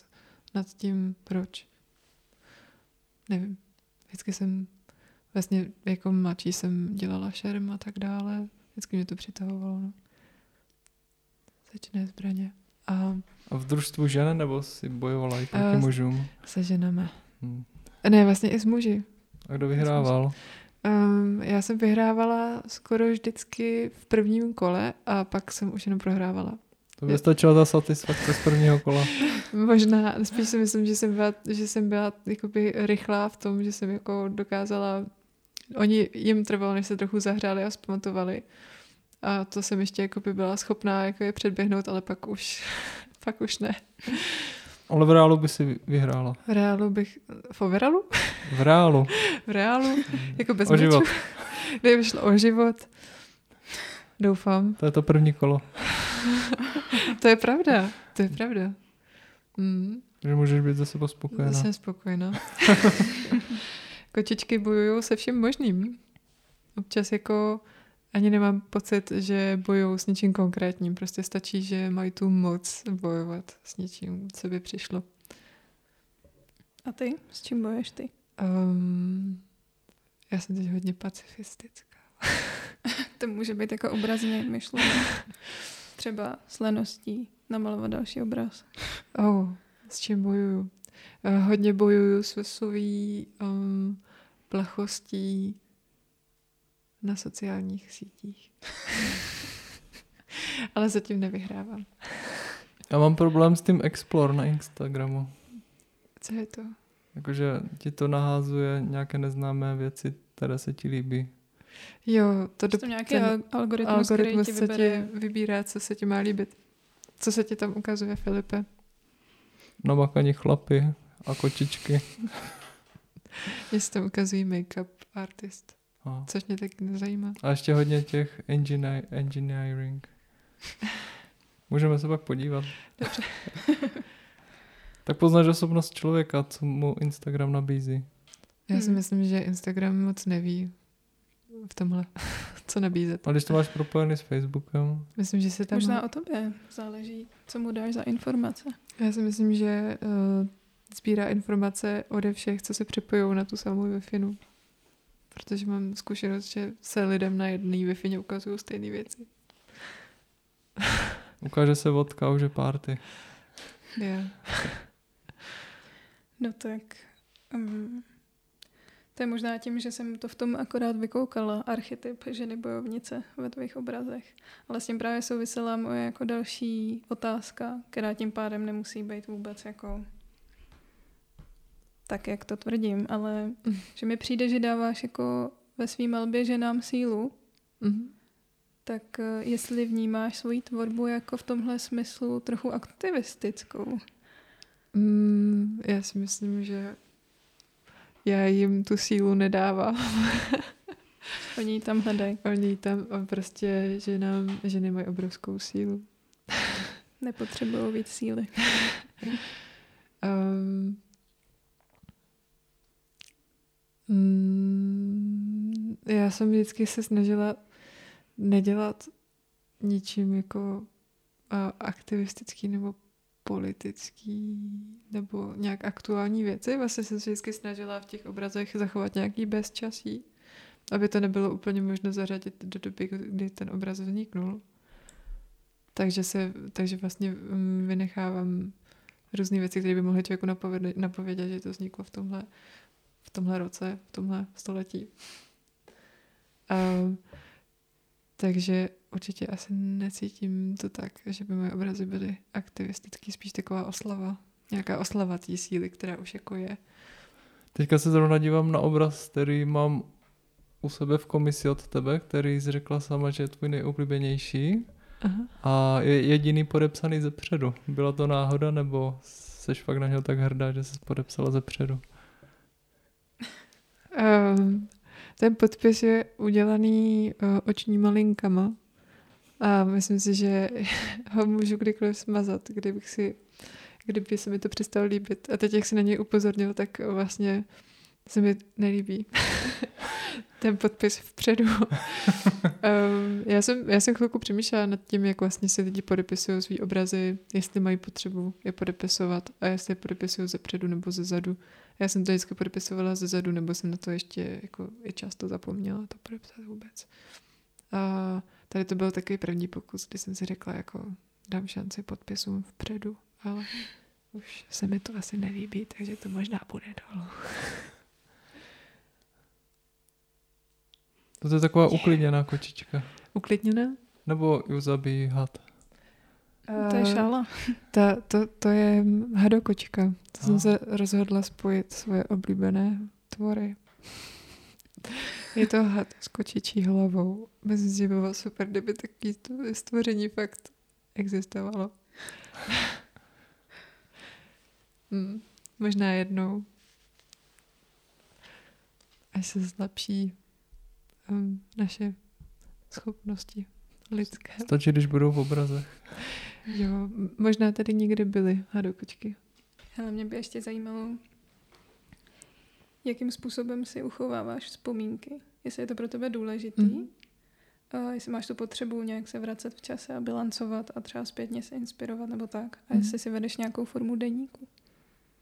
nad tím, proč. Nevím. Vždycky jsem vlastně jako mladší jsem dělala šerm a tak dále. Vždycky mě to přitahovalo. No. Zbraně. A, a v družstvu žen nebo si bojovala i proti mužům? Se ženami. Hmm. Ne, vlastně i s muži. A kdo vyhrával? Um, já jsem vyhrávala skoro vždycky v prvním kole a pak jsem už jenom prohrávala. To by stačila ta satisfakce z prvního kola. Možná, spíš si myslím, že jsem byla, že jsem byla jakoby rychlá v tom, že jsem jako dokázala, oni jim trvalo, než se trochu zahřáli a zpamatovali. A to jsem ještě jakoby byla schopná jako je předběhnout, ale pak už, pak už ne. Ale v reálu by si vyhrála. V reálu bych... V overallu? V reálu. v reálu? Jako bez o život. Kdyby šlo o život. Doufám. To je to první kolo. to je pravda. To je pravda. Mm. Že můžeš být zase spokojená. Jsem spokojená. Kočičky bojují se vším možným. Občas jako ani nemám pocit, že bojují s něčím konkrétním. Prostě stačí, že mají tu moc bojovat s něčím, co by přišlo. A ty? S čím bojuješ ty? Um, já jsem teď hodně pacifistická. to může být jako obrazně myšleno. Třeba s leností namalovat další obraz. Oh, s čím bojuju? Uh, hodně bojuju s svojí um, plachostí na sociálních sítích. Ale zatím nevyhrávám. Já mám problém s tím Explore na Instagramu. Co je to? Jakože ti to naházuje nějaké neznámé věci, které se ti líbí. Jo, to do... nějaký ten algoritmus, algoritmus ti se ti vybírá, co se ti má líbit. Co se ti tam ukazuje, Filipe? Namakaní chlapy a kočičky. Mně se tam ukazují make-up artist. A. Což mě taky nezajímá. A ještě hodně těch engineer, engineering. Můžeme se pak podívat. Dobře. tak poznáš osobnost člověka, co mu Instagram nabízí. Já si hmm. myslím, že Instagram moc neví v tomhle, co nabízet. A když to máš propojený s Facebookem? Myslím, že se tam... Možná o tobě záleží, co mu dáš za informace. Já si myslím, že uh, sbírá informace ode všech, co se připojují na tu samou wi Protože mám zkušenost, že se lidem na jedné wi ukazují stejné věci. Ukáže se vodka, už je party. Yeah. no tak... Um, to je možná tím, že jsem to v tom akorát vykoukala, archetyp ženy bojovnice ve tvých obrazech. Ale s tím právě souvisela moje jako další otázka, která tím pádem nemusí být vůbec jako tak, jak to tvrdím, ale mm. že mi přijde, že dáváš jako ve svý malbě ženám sílu, mm. tak eh, jestli vnímáš svoji tvorbu jako v tomhle smyslu trochu aktivistickou? Mm, já si myslím, že já jim tu sílu nedávám. Oni ji tam hledají. Oni tam prostě, že nám, že nemají obrovskou sílu. Nepotřebují víc síly. um, mm, já jsem vždycky se snažila nedělat ničím jako aktivistický nebo politický nebo nějak aktuální věci. Vlastně jsem se vždycky snažila v těch obrazech zachovat nějaký bezčasí, aby to nebylo úplně možno zařadit do doby, kdy ten obraz vzniknul. Takže, se, takže vlastně mm, vynechávám různé věci, které by mohly člověku napovědět, napovědět, že to vzniklo v tomhle, v tomhle roce, v tomhle století. A Takže určitě asi necítím to tak, že by moje obrazy byly aktivistický, spíš taková oslava, nějaká oslava té síly, která už jako je. Teďka se zrovna dívám na obraz, který mám u sebe v komisi od tebe, který jsi řekla sama, že je tvůj nejoblíbenější. Aha. A je jediný podepsaný ze předu. Byla to náhoda, nebo seš fakt na něho tak hrdá, že jsi podepsala ze předu? Um, ten podpis je udělaný uh, očníma linkama a myslím si, že ho můžu kdykoliv smazat, kdybych si, kdyby se mi to přestalo líbit. A teď, jak si na něj upozornil, tak vlastně se mi nelíbí ten podpis vpředu. um, já, jsem, já jsem chvilku přemýšlela nad tím, jak vlastně si lidi podepisují svý obrazy, jestli mají potřebu je podepisovat a jestli je podepisují ze předu nebo ze zadu. Já jsem to vždycky podepisovala ze zadu, nebo jsem na to ještě jako i často zapomněla to podepsat vůbec. A tady to byl takový první pokus, kdy jsem si řekla, jako dám šanci podpisům vpředu, ale už se mi to asi nelíbí, takže to možná bude dolů. To je taková uklidněná kočička. Uklidněná? Nebo ju zabíjí had? To je šála. Ta, to, to je hadokočka. To a. jsem se rozhodla spojit svoje oblíbené tvory. Je to had s kočičí hlavou. Myslím si, že by bylo super, kdyby takový stvoření fakt existovalo. hmm, možná jednou. Až se zlepší um, naše schopnosti lidské. Stačí, když budou v obrazech. Jo, možná tady někdy byly hadokočky. Ale mě by ještě zajímalo, jakým způsobem si uchováváš vzpomínky. Jestli je to pro tebe důležitý, mm. a jestli máš tu potřebu nějak se vracet v čase a bilancovat a třeba zpětně se inspirovat nebo tak. A mm. jestli si vedeš nějakou formu deníku.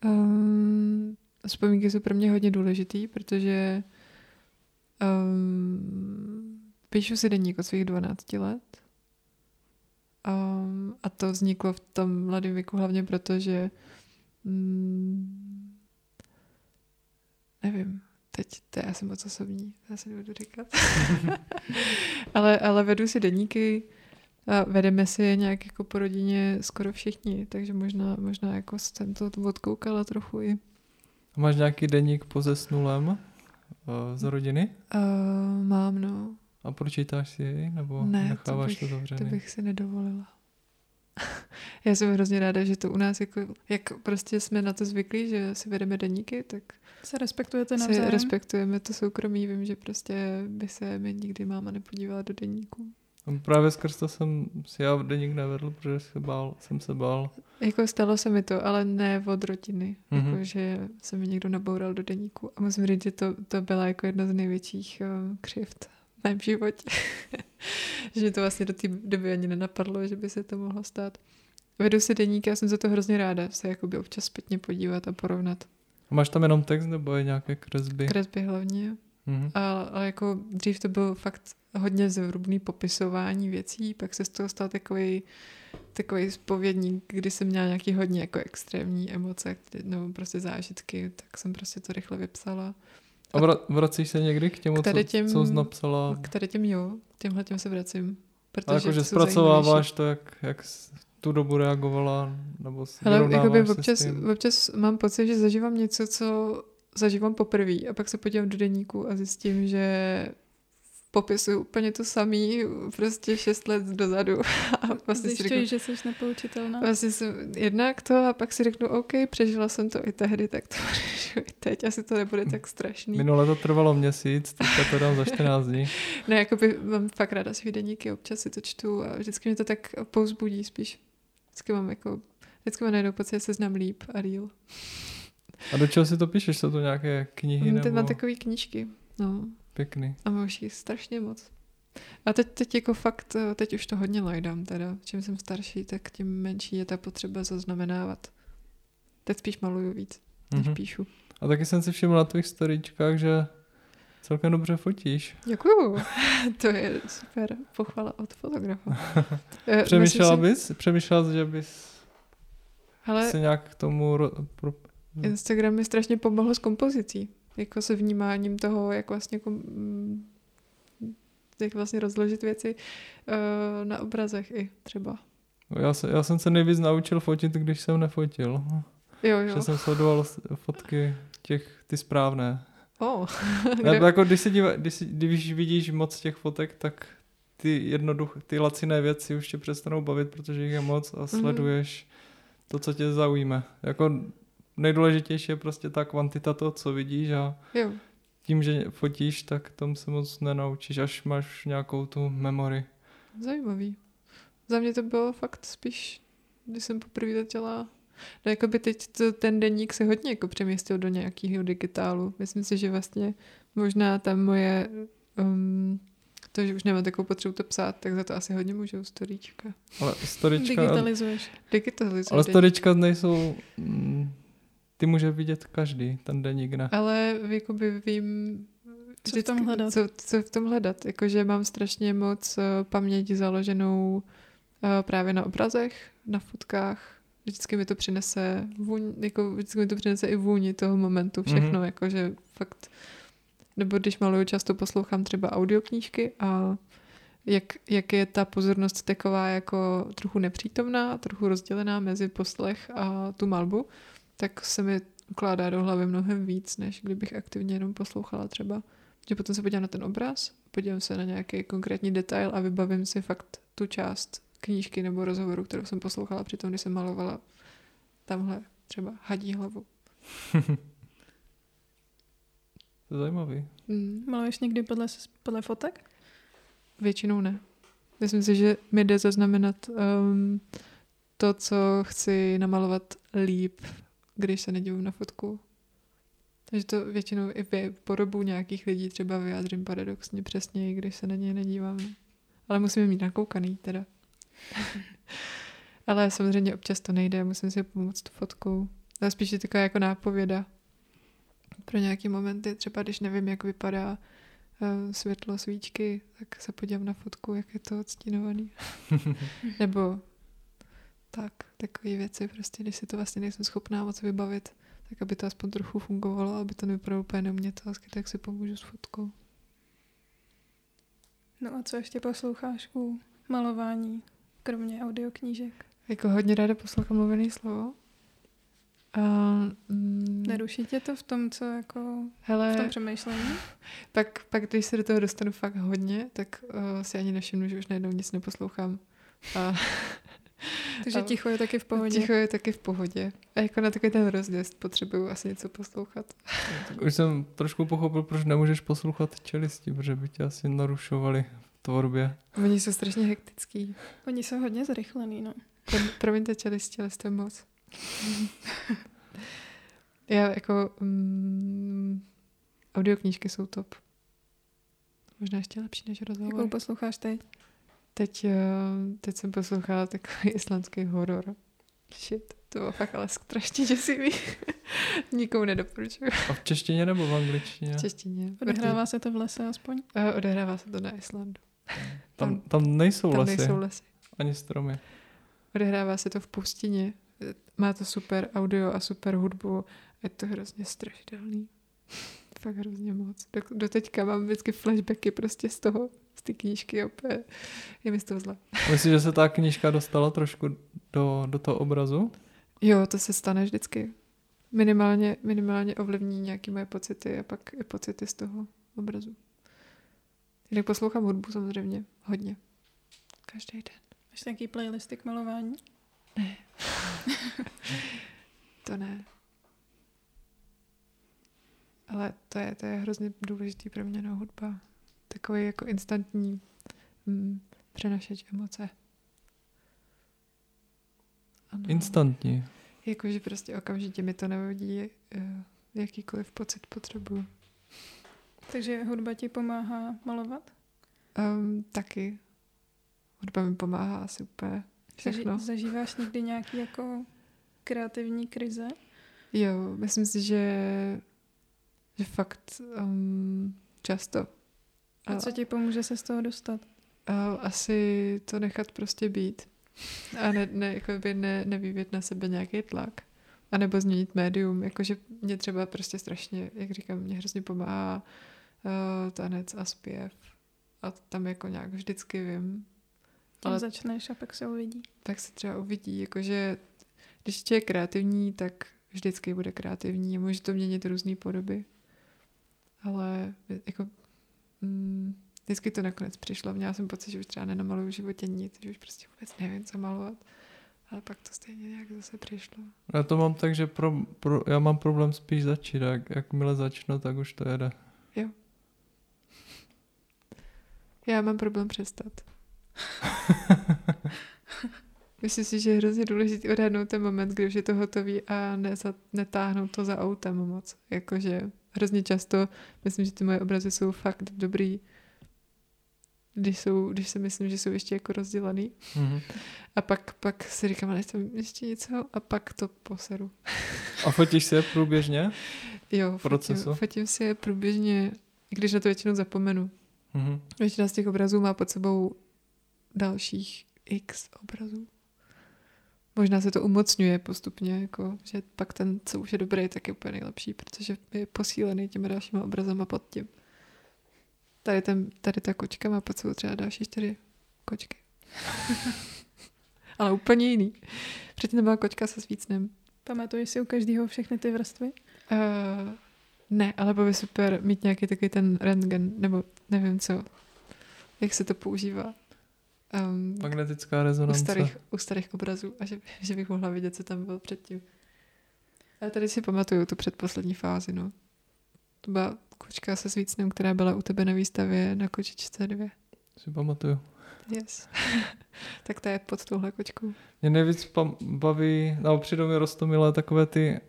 Um, vzpomínky jsou pro mě hodně důležitý, protože um, píšu si deník od svých 12 let Um, a to vzniklo v tom mladém věku hlavně proto, že mm, nevím, teď to já jsem moc osobní, já se nebudu říkat. ale, ale vedu si deníky a vedeme si je nějak jako po rodině skoro všichni, takže možná, možná jako jsem to odkoukala trochu i. A máš nějaký deník po zesnulém uh, z rodiny? Uh, mám, no. A pročítáš si jej, nebo ne, necháváš to, bych, to zavřený? to bych si nedovolila. Já jsem hrozně ráda, že to u nás, jako, jak prostě jsme na to zvyklí, že si vedeme deníky, tak se respektujete navzájem. Si respektujeme to soukromí. Vím, že prostě by se mi nikdy máma nepodívala do deníku. A právě skrz to jsem si já deník nevedl, protože se bál, jsem se bál. Jako stalo se mi to, ale ne od rodiny. Mm-hmm. Jako, že se mi někdo naboural do deníku. A musím říct, že to, to byla jako jedna z největších uh, křivt v mém životě. že to vlastně do té doby ani nenapadlo, že by se to mohlo stát. Vedu si deníky a jsem za to hrozně ráda se jakoby občas zpětně podívat a porovnat. A máš tam jenom text nebo je nějaké kresby? Kresby hlavně. Mm-hmm. A, ale jako dřív to byl fakt hodně zevrubný popisování věcí, pak se z toho stal takový takový spovědník, kdy jsem měla nějaký hodně jako extrémní emoce nebo prostě zážitky, tak jsem prostě to rychle vypsala. A vra- vracíš se někdy k těmu, k těm, co, co jsi napsala? K tady těm jo, těmhle těm se vracím. Protože a jakože zpracováváš to, jak, jak tu dobu reagovala, nebo Ale jakoby občas, občas mám pocit, že zažívám něco, co zažívám poprvé a pak se podívám do deníku a zjistím, že popisuju úplně to samý, prostě šest let dozadu. A vlastně si řeknu, že jsi nepoučitelná. Vlastně jsem jednak to a pak si řeknu, OK, přežila jsem to i tehdy, tak to přežiju i teď, asi to nebude tak strašný. Minule to trvalo měsíc, teďka to dám za 14 dní. ne, jako by mám fakt ráda svý deníky, občas si to čtu a vždycky mě to tak pouzbudí spíš. Vždycky mám jako, vždycky mám najednou pocit, že se znám líp a real. A do čeho si to píšeš? Jsou to nějaké knihy? Nebo... mám takové knížky, no. Pěkný. A mám jich strašně moc. A teď, teď jako fakt, eh, teď už to hodně lajdám teda. Čím jsem starší, tak tím menší je ta potřeba zaznamenávat. Teď spíš maluju víc, než mm-hmm. píšu. A taky jsem si všiml na tvých storíčkách, že celkem dobře fotíš. Děkuju. to je super pochvala od fotografa. Eh, Přemýšlela bys? Přemýšlela jsi, že bys Ale se nějak k tomu... Ro... Pro... Instagram mi strašně pomohl s kompozicí jako se vnímáním toho, jak vlastně jako, jak vlastně rozložit věci uh, na obrazech i třeba. Já, se, já jsem se nejvíc naučil fotit, když jsem nefotil. Jo, jo. Že jsem sledoval fotky těch, ty správné. Oh, Já, jako když, se díva, když, když vidíš moc těch fotek, tak ty jednoduch, ty laciné věci už tě přestanou bavit, protože jich je moc a sleduješ mm-hmm. to, co tě zaujme. Jako nejdůležitější je prostě ta kvantita toho, co vidíš a jo. tím, že fotíš, tak tom se moc nenaučíš, až máš nějakou tu memory. Zajímavý. Za mě to bylo fakt spíš, když jsem poprvé začala No jako by teď to, ten denník se hodně jako přemístil do nějakého digitálu. Myslím si, že vlastně možná ta moje um, to, že už nemám takovou potřebu to psát, tak za to asi hodně můžou storíčka. Ale storíčka... Digitalizuješ. Digitalizuješ. Ale storíčka nejsou... Mm, ty může vidět každý, ten deník, ne? Ale jakoby vím... Co v tom hledat? Co, co v tom hledat. Jakože mám strašně moc uh, paměti založenou uh, právě na obrazech, na fotkách. Vždycky mi to přinese vůň, jako vždycky mi to přinese i vůni toho momentu, všechno, mm-hmm. jakože fakt nebo když maluju, často poslouchám třeba audioknížky a jak, jak je ta pozornost taková jako trochu nepřítomná, trochu rozdělená mezi poslech a tu malbu, tak se mi ukládá do hlavy mnohem víc, než kdybych aktivně jenom poslouchala třeba. Že potom se podívám na ten obraz, podívám se na nějaký konkrétní detail a vybavím si fakt tu část knížky nebo rozhovoru, kterou jsem poslouchala při tom, když jsem malovala tamhle třeba hadí hlavu. To je zajímavý. Mm. Maluješ někdy podle, podle fotek? Většinou ne. Myslím si, že mi jde zaznamenat um, to, co chci namalovat líp, když se nedívám na fotku. Takže to většinou i po dobu nějakých lidí třeba vyjádřím paradoxně přesně, když se na ně nedívám. Ale musíme mít nakoukaný teda. Ale samozřejmě občas to nejde, musím si pomoct fotkou. To spíš je taková jako nápověda pro nějaký momenty, třeba když nevím, jak vypadá uh, světlo svíčky, tak se podívám na fotku, jak je to odstínovaný. Nebo tak, takové věci, prostě, když si to vlastně nejsem schopná moc vybavit, tak aby to aspoň trochu fungovalo, aby to nevypadalo úplně neumětelsky, tak si pomůžu s fotkou. No a co ještě posloucháš u malování, kromě audioknížek? Jako hodně ráda poslouchám mluvený slovo. A, mm, Neruší tě to v tom, co jako hele, v tom přemýšlení? Pak, pak, když se do toho dostanu fakt hodně, tak uh, si ani nevšimnu, že už najednou nic neposlouchám. A, Takže ticho je taky v pohodě. Ticho je taky v pohodě. A jako na takový ten rozděst potřebuju asi něco poslouchat. Už jsem trošku pochopil, proč nemůžeš poslouchat čelisti, protože by tě asi narušovali v tvorbě. Oni jsou strašně hektický. Oni jsou hodně zrychlený, no. Promiňte čelisti, ale jste moc. Já jako um, audioknížky jsou top. Možná ještě lepší než rozhovor. Jakou posloucháš teď? Teď, uh, teď jsem poslouchala takový islandský horor. Shit, to bylo fakt ale strašně děsivý. Nikomu nedoporučuju. A v češtině nebo v angličtině? V češtině. Odehrává se to v lese aspoň? Uh, odehrává se to na Islandu. Tam, tam nejsou tam lesy. nejsou lesy. Ani stromy. Odehrává se to v pustině má to super audio a super hudbu. Je to hrozně strašidelný. Fakt hrozně moc. Do, do teďka mám vždycky flashbacky prostě z toho, z té knížky opět. Je mi z toho zle. Myslíš, že se ta knížka dostala trošku do, do toho obrazu? Jo, to se stane vždycky. Minimálně, minimálně ovlivní nějaké moje pocity a pak i pocity z toho obrazu. Jinak poslouchám hudbu samozřejmě hodně. Každý den. Máš nějaký playlisty k malování? Ne. to ne. Ale to je, to je hrozně důležitý pro mě, no, hudba. Takový jako instantní mm, přenašeč emoce. Ano. Instantní. Jakože prostě okamžitě mi to nevodí, uh, jakýkoliv pocit potřebuju. Takže hudba ti pomáhá malovat? Um, taky. Hudba mi pomáhá asi úplně všechno. Zažíváš někdy nějaký jako kreativní krize? Jo, myslím si, že, že fakt um, často. A co ti pomůže se z toho dostat? Asi to nechat prostě být. A ne, ne, jako by ne, nevyvíjet na sebe nějaký tlak. A nebo změnit médium. Jakože mě třeba prostě strašně, jak říkám, mě hrozně pomáhá uh, tanec a zpěv. a tam jako nějak vždycky vím. Ale začneš a pak se uvidí. Tak se třeba uvidí, jakože když je kreativní, tak vždycky bude kreativní může to měnit různé podoby. Jako mm, vždycky to nakonec přišlo. Měla jsem pocit, že už třeba nenamaluju v životě nic, že už prostě vůbec nevím, co malovat. Ale pak to stejně nějak zase přišlo. Já to mám tak, že pro, pro, já mám problém spíš začít. Jak, jakmile začnu, tak už to jede. Jo. Já mám problém přestat. Myslím si, že je hrozně důležité odhadnout ten moment, kdy už je to hotový a neza, netáhnout to za autem moc. Jakože hrozně často myslím, že ty moje obrazy jsou fakt dobrý, když, jsou, když si myslím, že jsou ještě jako rozdělaný. Mm-hmm. A pak, pak si říkám, ale tam ještě něco a pak to poseru. A fotíš si je průběžně? Jo, fotím, fotím si je průběžně, když na to většinou zapomenu. Mm-hmm. Většina z těch obrazů má pod sebou dalších x obrazů. Možná se to umocňuje postupně, jako, že pak ten, co už je dobrý, tak je úplně nejlepší, protože je posílený těmi dalšíma obrazama pod tím. Tady, ten, tady ta kočka má pod sebou třeba další čtyři kočky. Ale úplně jiný. Předtím byla kočka se svícnem. Pamatuješ si u každého všechny ty vrstvy? Uh, ne, ale bylo by super mít nějaký takový ten rentgen, nebo nevím co. Jak se to používá. Um, Magnetická rezonance. U starých, u starých obrazů a že, že bych mohla vidět, co tam bylo předtím. A tady si pamatuju tu předposlední fázi, no. To byla kočka se svícnem, která byla u tebe na výstavě na kočičce dvě. Si pamatuju. Yes. tak to je pod touhle kočkou. Mě nejvíc baví, no přijdou mi rostomilé takové ty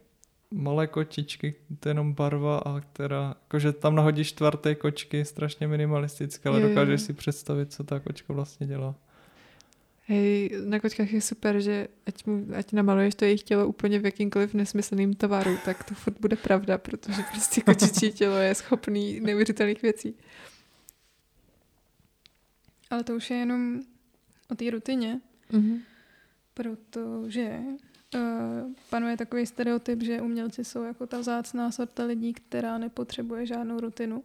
malé kočičky, to je jenom barva a která, jakože tam nahodíš tvar té kočky, strašně minimalistické, ale je, dokážeš si představit, co ta kočka vlastně dělá. Hej, na kočkách je super, že ať, mu, ať namaluješ to jejich tělo úplně v jakýmkoliv nesmyslným tvaru, tak to furt bude pravda, protože prostě kočičí tělo je schopný neuvěřitelných věcí. Ale to už je jenom o té rutině, mm-hmm. protože uh, panuje takový stereotyp, že umělci jsou jako ta vzácná sorta lidí, která nepotřebuje žádnou rutinu.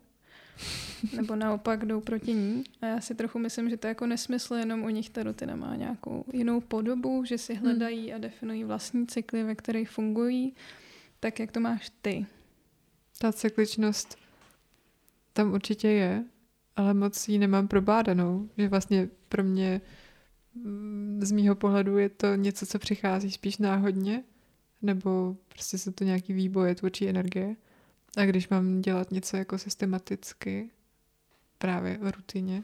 Nebo naopak jdou proti ní. A já si trochu myslím, že to je jako nesmysl, jenom u nich ta rutina má nějakou jinou podobu, že si hmm. hledají a definují vlastní cykly, ve kterých fungují. Tak jak to máš ty? Ta cykličnost tam určitě je, ale moc ji nemám probádanou. Že vlastně pro mě z mýho pohledu je to něco, co přichází spíš náhodně, nebo prostě jsou to nějaký výboje tvůrčí energie. A když mám dělat něco jako systematicky, právě v rutině,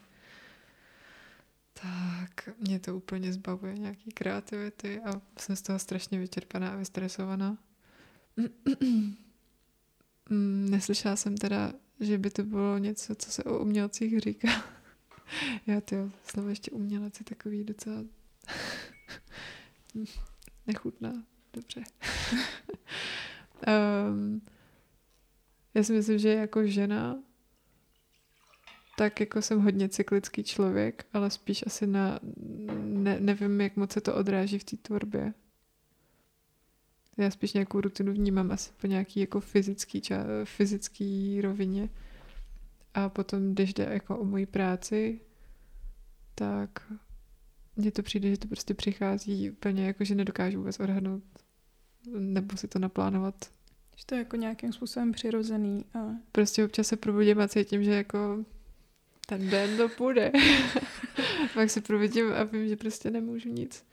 tak mě to úplně zbavuje nějaký kreativity a jsem z toho strašně vyčerpaná a vystresovaná. Mm, neslyšela jsem teda, že by to bylo něco, co se o umělcích říká. Já ty slovo ještě umělec je takový docela nechutná. Dobře. um, já si myslím, že jako žena tak jako jsem hodně cyklický člověk, ale spíš asi na, ne, nevím, jak moc se to odráží v té tvorbě. Já spíš nějakou rutinu vnímám asi po nějaký jako fyzický, ča, fyzický rovině. A potom, když jde jako o moji práci, tak mně to přijde, že to prostě přichází úplně jako, že nedokážu vůbec odhadnout nebo si to naplánovat že to je jako nějakým způsobem přirozený. A... Prostě občas se probudím a cítím, že jako ten den to půjde. Pak se probudím a vím, že prostě nemůžu nic.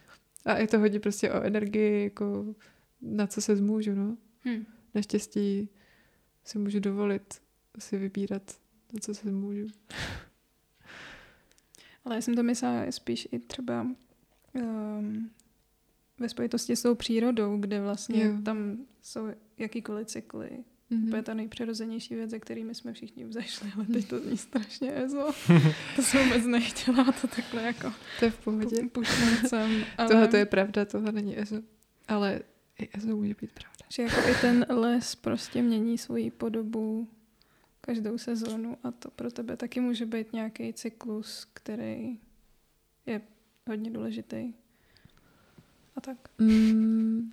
A je to hodně prostě o energii, jako na co se zmůžu, no. Hmm. Naštěstí si můžu dovolit si vybírat, na co se zmůžu. Ale já jsem to myslela spíš i třeba um, ve spojitosti s tou přírodou, kde vlastně jo. tam jsou jakýkoliv cykly. Mm-hmm. To je ta nejpřirozenější věc, ze kterými jsme všichni vzešli, ale teď to zní strašně ezo. to jsem vůbec nechtěla to takhle jako To je v pohodě. Puštěncem. Ale... Tohle to je pravda, tohle není ezo. Ale i ezo může být pravda. Že jako i ten les prostě mění svoji podobu každou sezónu a to pro tebe taky může být nějaký cyklus, který je hodně důležitý. A tak. Mm.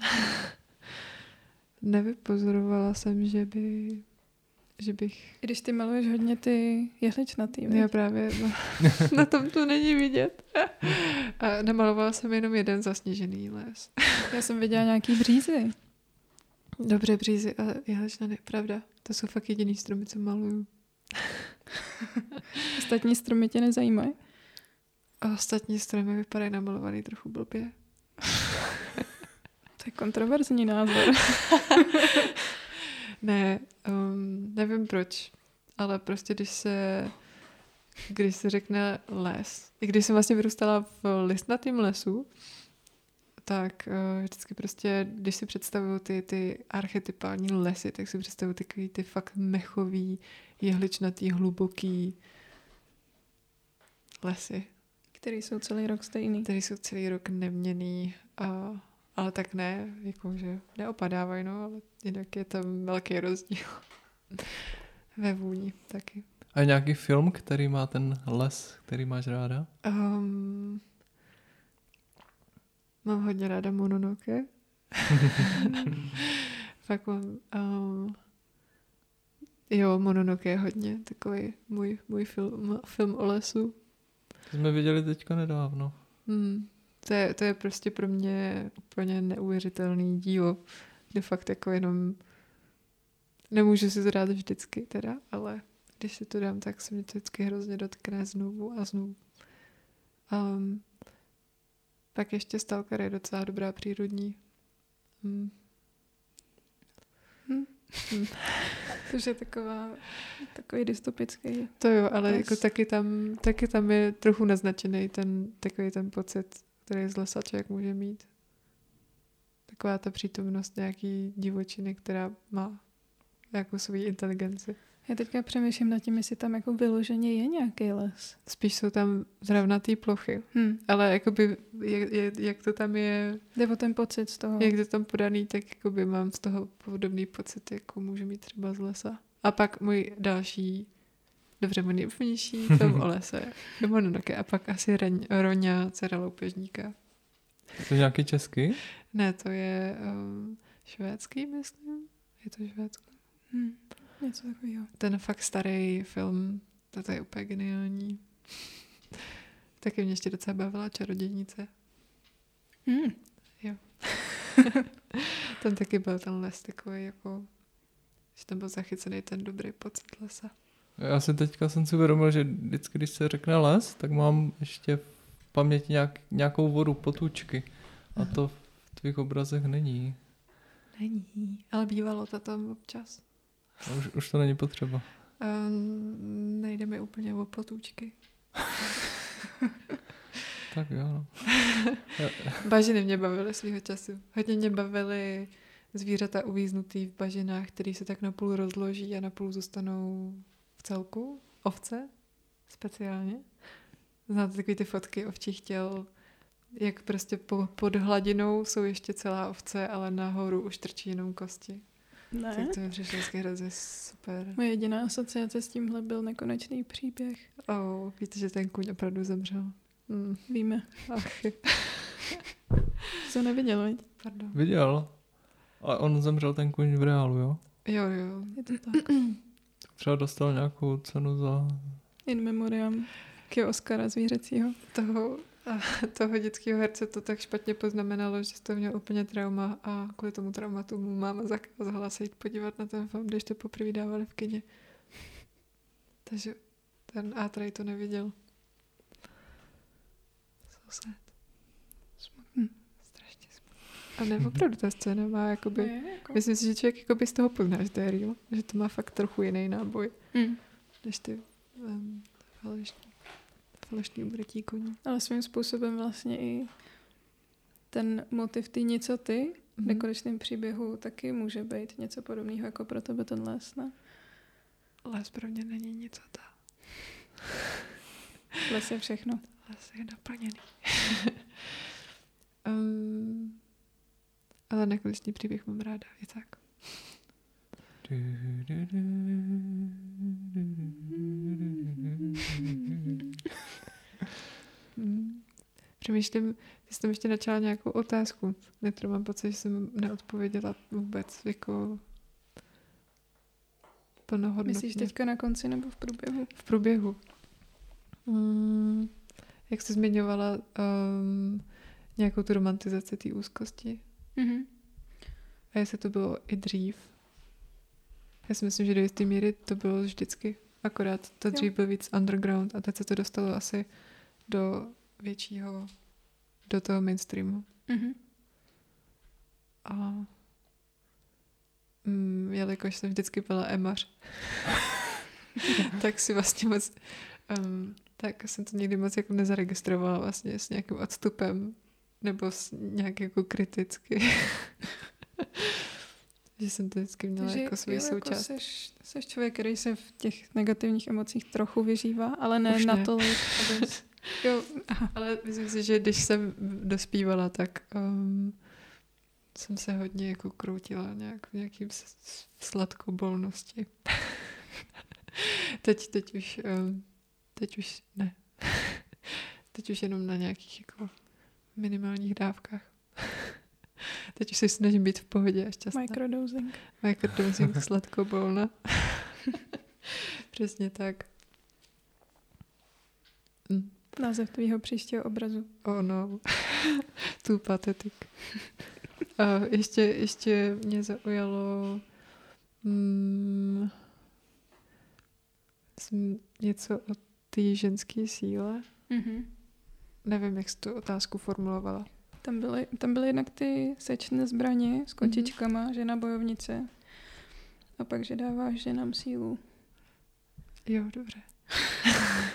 Nevypozorovala jsem, že by že bych... I když ty maluješ hodně ty jehličnatý, Já viď? právě, no, na tom to není vidět. A namalovala jsem jenom jeden zasněžený les. Já jsem viděla nějaký břízy. Dobře, břízy a jehličnany, pravda. To jsou fakt jediný stromy, co maluju. Ostatní stromy tě nezajímají. A ostatní stromy vypadají namalovaný trochu blbě. To je kontroverzní názor. Ne, um, nevím proč, ale prostě když se, když se řekne les, i když jsem vlastně vyrůstala v listnatém lesu, tak uh, vždycky prostě, když si představuju ty, ty archetypální lesy, tak si představuju takový ty fakt mechový, jehličnatý, hluboký lesy, Který jsou celý rok stejný. které jsou celý rok neměný, a, ale tak ne, jako, že neopadávají, no, ale jinak je tam velký rozdíl ve vůni taky. A nějaký film, který má ten les, který máš ráda? Um, mám hodně ráda Mononoke. Fakt mám... Um, jo, Mononoke je hodně takový můj, můj film, film o lesu. To jsme viděli teďka nedávno. Hmm. To, je, to je prostě pro mě úplně neuvěřitelný dílo, kde fakt jako jenom nemůžu si to dát vždycky teda, ale když si to dám, tak se mě to vždycky hrozně dotkne znovu a znovu. Um, pak ještě Stalker je docela dobrá přírodní. Hmm. Což je taková, takový dystopický. To jo, ale Les. jako taky tam, taky tam je trochu naznačený ten, takový ten pocit, který z lesa člověk může mít. Taková ta přítomnost nějaký divočiny, která má jako svou inteligenci. Já teďka přemýšlím nad tím, jestli tam jako vyloženě je nějaký les. Spíš jsou tam zravnatý plochy. Hm. Ale jakoby, jak, jak, jak to tam je, Jde o ten pocit z toho. jak to tam podaný, tak jakoby mám z toho podobný pocit, jako můžu mít třeba z lesa. A pak můj další, dobře, můj nejúplnější film o lese je Mononoke. A pak asi Reň, Roňa, dcera loupežníka. To je nějaký český? Ne, to je um, švédský, myslím. Je to švédsko. Hm. Něco takového. Ten fakt starý film, to je úplně geniální. Taky mě ještě docela bavila čarodějnice. Hm. Tam taky byl ten les takový jako, že tam byl zachycený ten dobrý pocit lesa. Já si teďka jsem si uvědomil, že vždycky, když se řekne les, tak mám ještě v paměti nějak, nějakou vodu potůčky. A to v tvých obrazech není. Není, ale bývalo to tam občas. A Už, už to není potřeba. Um, nejde mi úplně o potůčky. Tak jo. No. Bažiny mě bavily svýho času. Hodně mě bavily zvířata uvíznutý v bažinách, který se tak napůl rozloží a napůl zůstanou v celku. Ovce speciálně. Znáte takové ty fotky ovčích těl, jak prostě po, pod hladinou jsou ještě celá ovce, ale nahoru už trčí jenom kosti. Ne. Tak to mi přišlo vždycky hrozně super. Moje jediná asociace s tímhle byl nekonečný příběh. Oh, víte, že ten kůň opravdu zemřel. Hmm. Víme. Ach, Co neviděl, viď? pardon. Viděl. Ale on zemřel ten kůň v reálu, jo? Jo, jo. Je to tak. Třeba dostal nějakou cenu za... In memoriam k Oscara zvířecího. toho, a toho dětského herce to tak špatně poznamenalo, že to měl úplně trauma a kvůli tomu traumatu mu máma zakázala se jít podívat na ten film, když to poprvé dávali v kině. Takže ten Atrej to neviděl. So sad. Smutný. Strašně smutný. A ne, opravdu ta scéna má jakoby... Je, jako. Myslím si, že člověk jakoby z toho pozná, že to je real. Že to má fakt trochu jiný náboj, Hm. než ty um, falešný, falešný umrtí koní. Ale svým způsobem vlastně i ten motiv ty něco ty v Mhm. nekonečném příběhu taky může být něco podobného jako pro tebe ten les, ne? Les pro mě není nic a ta. Les je všechno. Les je naplněný. um, ale nekonečný příběh mám ráda, je tak. Mm. Přemýšlím, jestli jsem ještě načala nějakou otázku, na kterou mám pocit, že jsem neodpověděla vůbec, jako... plnohodnotně. Myslíš teďka na konci nebo v průběhu? V průběhu. Mm, jak jsi zmiňovala um, nějakou tu romantizaci té úzkosti. Mhm. A jestli to bylo i dřív. Já si myslím, že do jisté míry to bylo vždycky. Akorát to dřív byl víc underground a teď se to dostalo asi do většího, do toho mainstreamu. Mhm. A mm, jelikož jsem vždycky byla emař, tak si vlastně moc, um, tak jsem to někdy moc jako nezaregistrovala vlastně s nějakým odstupem nebo s nějak jako kriticky. že jsem to vždycky měla Takže jako svůj jo, součást. seš, seš člověk, který se v těch negativních emocích trochu vyžívá, ale ne Už ne. natolik, aby... Jo, aha. Ale myslím si, že když jsem dospívala, tak um, jsem se hodně jako kroutila nějak v nějakým sladkobolnosti. teď, teď už, um, teď už ne. teď už jenom na nějakých jako minimálních dávkách. teď už se snažím být v pohodě a šťastná. Microdosing. Microdosing sladkobolna. Přesně tak. Hm. Název tvýho příštího obrazu. Oh no, tu patetik. A ještě, ještě mě zaujalo mm, jsem něco o té ženské síle. Mhm. Nevím, jak jsi tu otázku formulovala. Tam byly, tam byly jednak ty sečné zbraně s kotičkama, žena bojovnice. A pak, že dáváš ženám sílu. Jo, dobře.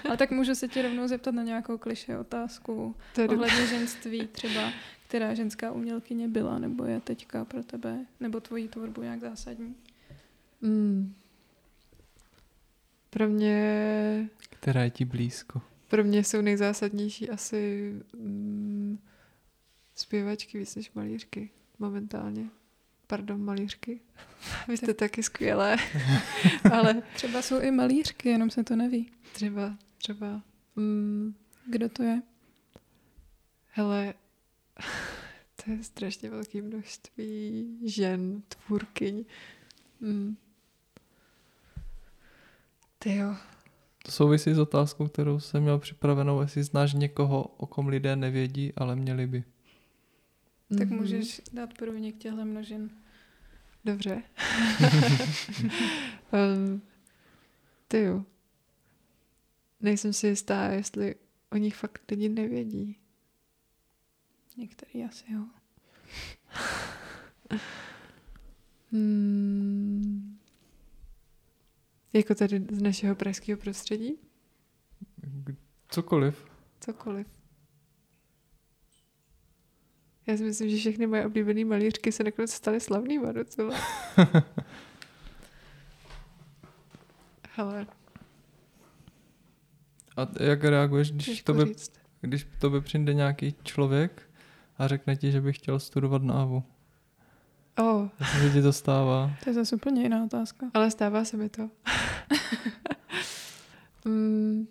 Ale tak můžu se tě rovnou zeptat na nějakou kliše otázku. To. Ohledně ženství třeba, která ženská umělkyně byla nebo je teďka pro tebe, nebo tvojí tvorbu nějak zásadní. Mm. Pro mě Která je ti blízko. Pro mě jsou nejzásadnější asi mm, zpěvačky víc než malířky momentálně. Pardon, malířky. Vy jste taky skvělé, ale Třeba jsou i malířky, jenom se to neví. třeba, třeba, mm, Kdo to je? hele, to je strašně velké množství žen, tvůrkyň. Mm. Ty jo, To souvisí s otázkou, kterou jsem měl připravenou, jestli znáš někoho, o kom lidé nevědí, ale měli by. Tak Mhm. můžeš dát průnik těchto množin. Dobře. um, ty jo. Nejsem si jistá, jestli o nich fakt lidi nevědí. Některý asi jo. Hmm. Jako tady z našeho pražského prostředí? Cokoliv. Cokoliv. Já si myslím, že všechny moje oblíbené malířky se nakonec staly slavnýma docela. Hele, A jak reaguješ, když těžko tobě, říct. když tobě přijde nějaký člověk a řekne ti, že by chtěl studovat na AVU? Oh, Jestli se ti to stává? To je zase úplně jiná otázka. Ale stává se mi to. mm,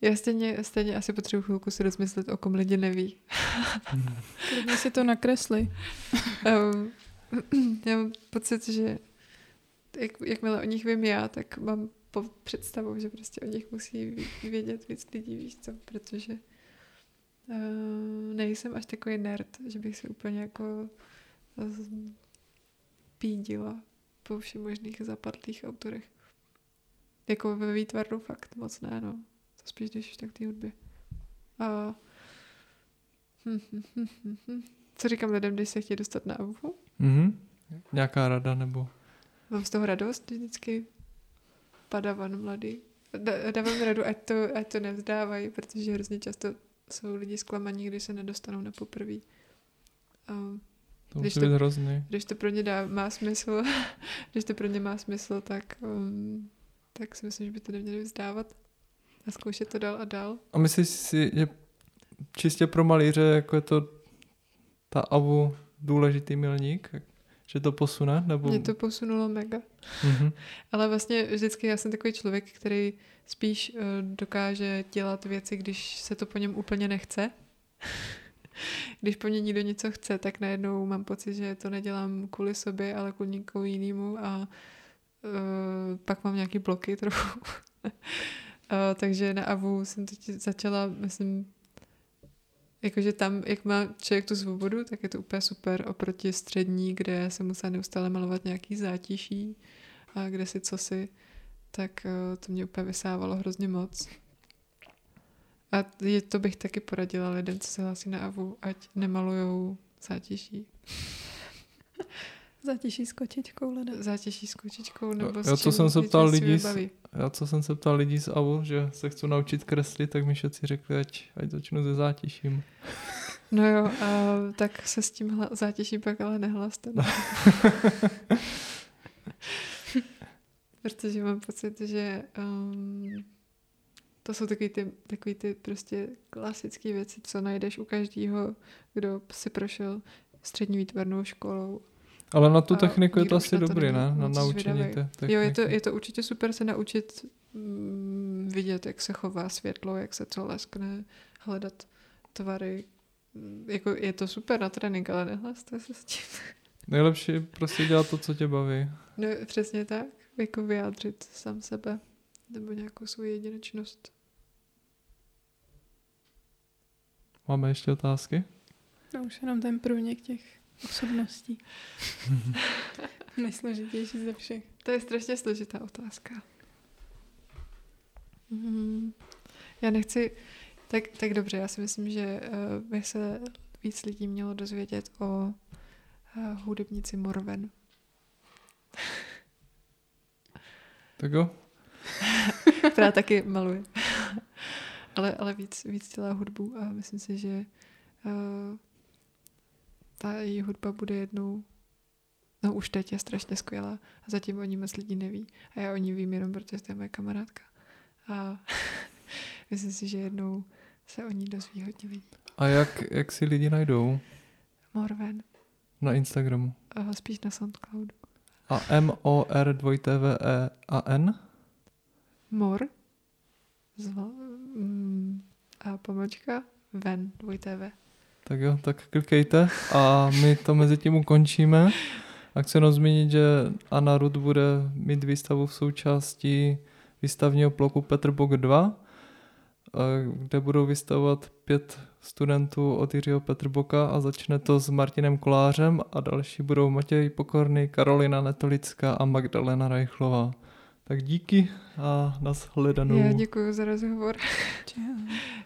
já stejně, stejně asi potřebuji chvilku si rozmyslet, o kom lidi neví. Klidně si to nakresli. Um, já mám pocit, že jak, jakmile o nich vím já, tak mám po představu, že prostě o nich musí vědět víc lidí, víš co, protože uh, nejsem až takový nerd, že bych si úplně jako pídila po všech možných zapadlých autorech. Jako ve výtvarnu fakt moc ne, no. To spíš, když tak té hudbě. A hm, hm, hm, hm, hm. Co říkám lidem, když se chtějí dostat na AVU? Mhm. Nějaká rada nebo... Mám z toho radost vždycky. Padavan mladý. Da- Dávám radu, ať to, ať to nevzdávají, protože hrozně často jsou lidi zklamaní, když se nedostanou na poprví. A To Když to- hrozný. když to pro ně dá, má smysl, když to pro ně má smysl, tak, um, tak si myslím, že by to neměli vzdávat a zkoušet to dál a dál. A myslíš si, že čistě pro malíře jako je to ta AVU důležitý milník? Že to posune? Nebo... Mě to posunulo mega. Mhm. Ale vlastně vždycky já jsem takový člověk, který spíš uh, dokáže dělat věci, když se to po něm úplně nechce. když po mně někdo něco chce, tak najednou mám pocit, že to nedělám kvůli sobě, ale kvůli někomu jinému a uh, pak mám nějaký bloky trochu. uh, takže na AVU jsem teď začala, myslím, jakože tam, jak má člověk tu svobodu, tak je to úplně super oproti střední, kde se musela neustále malovat nějaký zátiší a kde si co si, tak uh, to mě úplně vysávalo hrozně moc. A je, to bych taky poradila lidem, co se hlásí na AVU, ať nemalujou zátěží. Zátěží s kočičkou lidem. Zátěží s kočičkou nebo já, s co jsem se ptal lidí, z, já co jsem se ptal lidí z AVU, že se chci naučit kreslit, tak mi všetci řekli, ať, ať začnu se zátěžím. No jo, a tak se s tím hla, zátěží pak ale nehlaste. Protože mám pocit, že um, to jsou takový ty, takový ty prostě klasické věci, co najdeš u každého, kdo si prošel střední výtvarnou školou. Ale na tu techniku je to asi dobrý, ne? Na naučení té techniky. Jo, je to, je to určitě super se naučit mm, vidět, jak se chová světlo, jak se co leskne, hledat tvary. Jako je to super na trénink, ale nehlaste se s tím. Nejlepší je prostě dělat to, co tě baví. No, přesně tak. Jako vyjádřit sám sebe. Nebo nějakou svou jedinečnost. Máme ještě otázky? No už jenom ten průnik těch osobností. Nejsložitější ze všech. To je strašně složitá otázka. Hmm. Já nechci... Tak, tak dobře, já si myslím, že uh, by se víc lidí mělo dozvědět o uh, hudebnici Morven. tak jo. Která taky maluje. ale, ale víc, víc dělá hudbu a myslím si, že uh, ta její hudba bude jednou, no už teď je strašně skvělá a zatím o ní moc lidí neví. A já o ní vím jenom, protože to je moje kamarádka. A myslím si, že jednou se o ní dozví hodně lidí. A jak, jak si lidi najdou? Morven. Na Instagramu? A spíš na Soundcloudu. A M-O-R 2 T V E A N? Mor. Zva, mm, a pomočka ven, 2 TV. Tak jo, tak klikejte a my to mezi tím ukončíme. A chci jenom zmínit, že Anna Rud bude mít výstavu v součástí výstavního bloku Petr Bok 2, kde budou vystavovat pět studentů od Jiřího Petrboka a začne to s Martinem Kolářem a další budou Matěj Pokorný, Karolina Netolická a Magdalena Rajchlová. Tak díky a nashledanou. Já děkuji za rozhovor. Čau.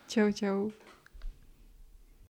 Čau, čau.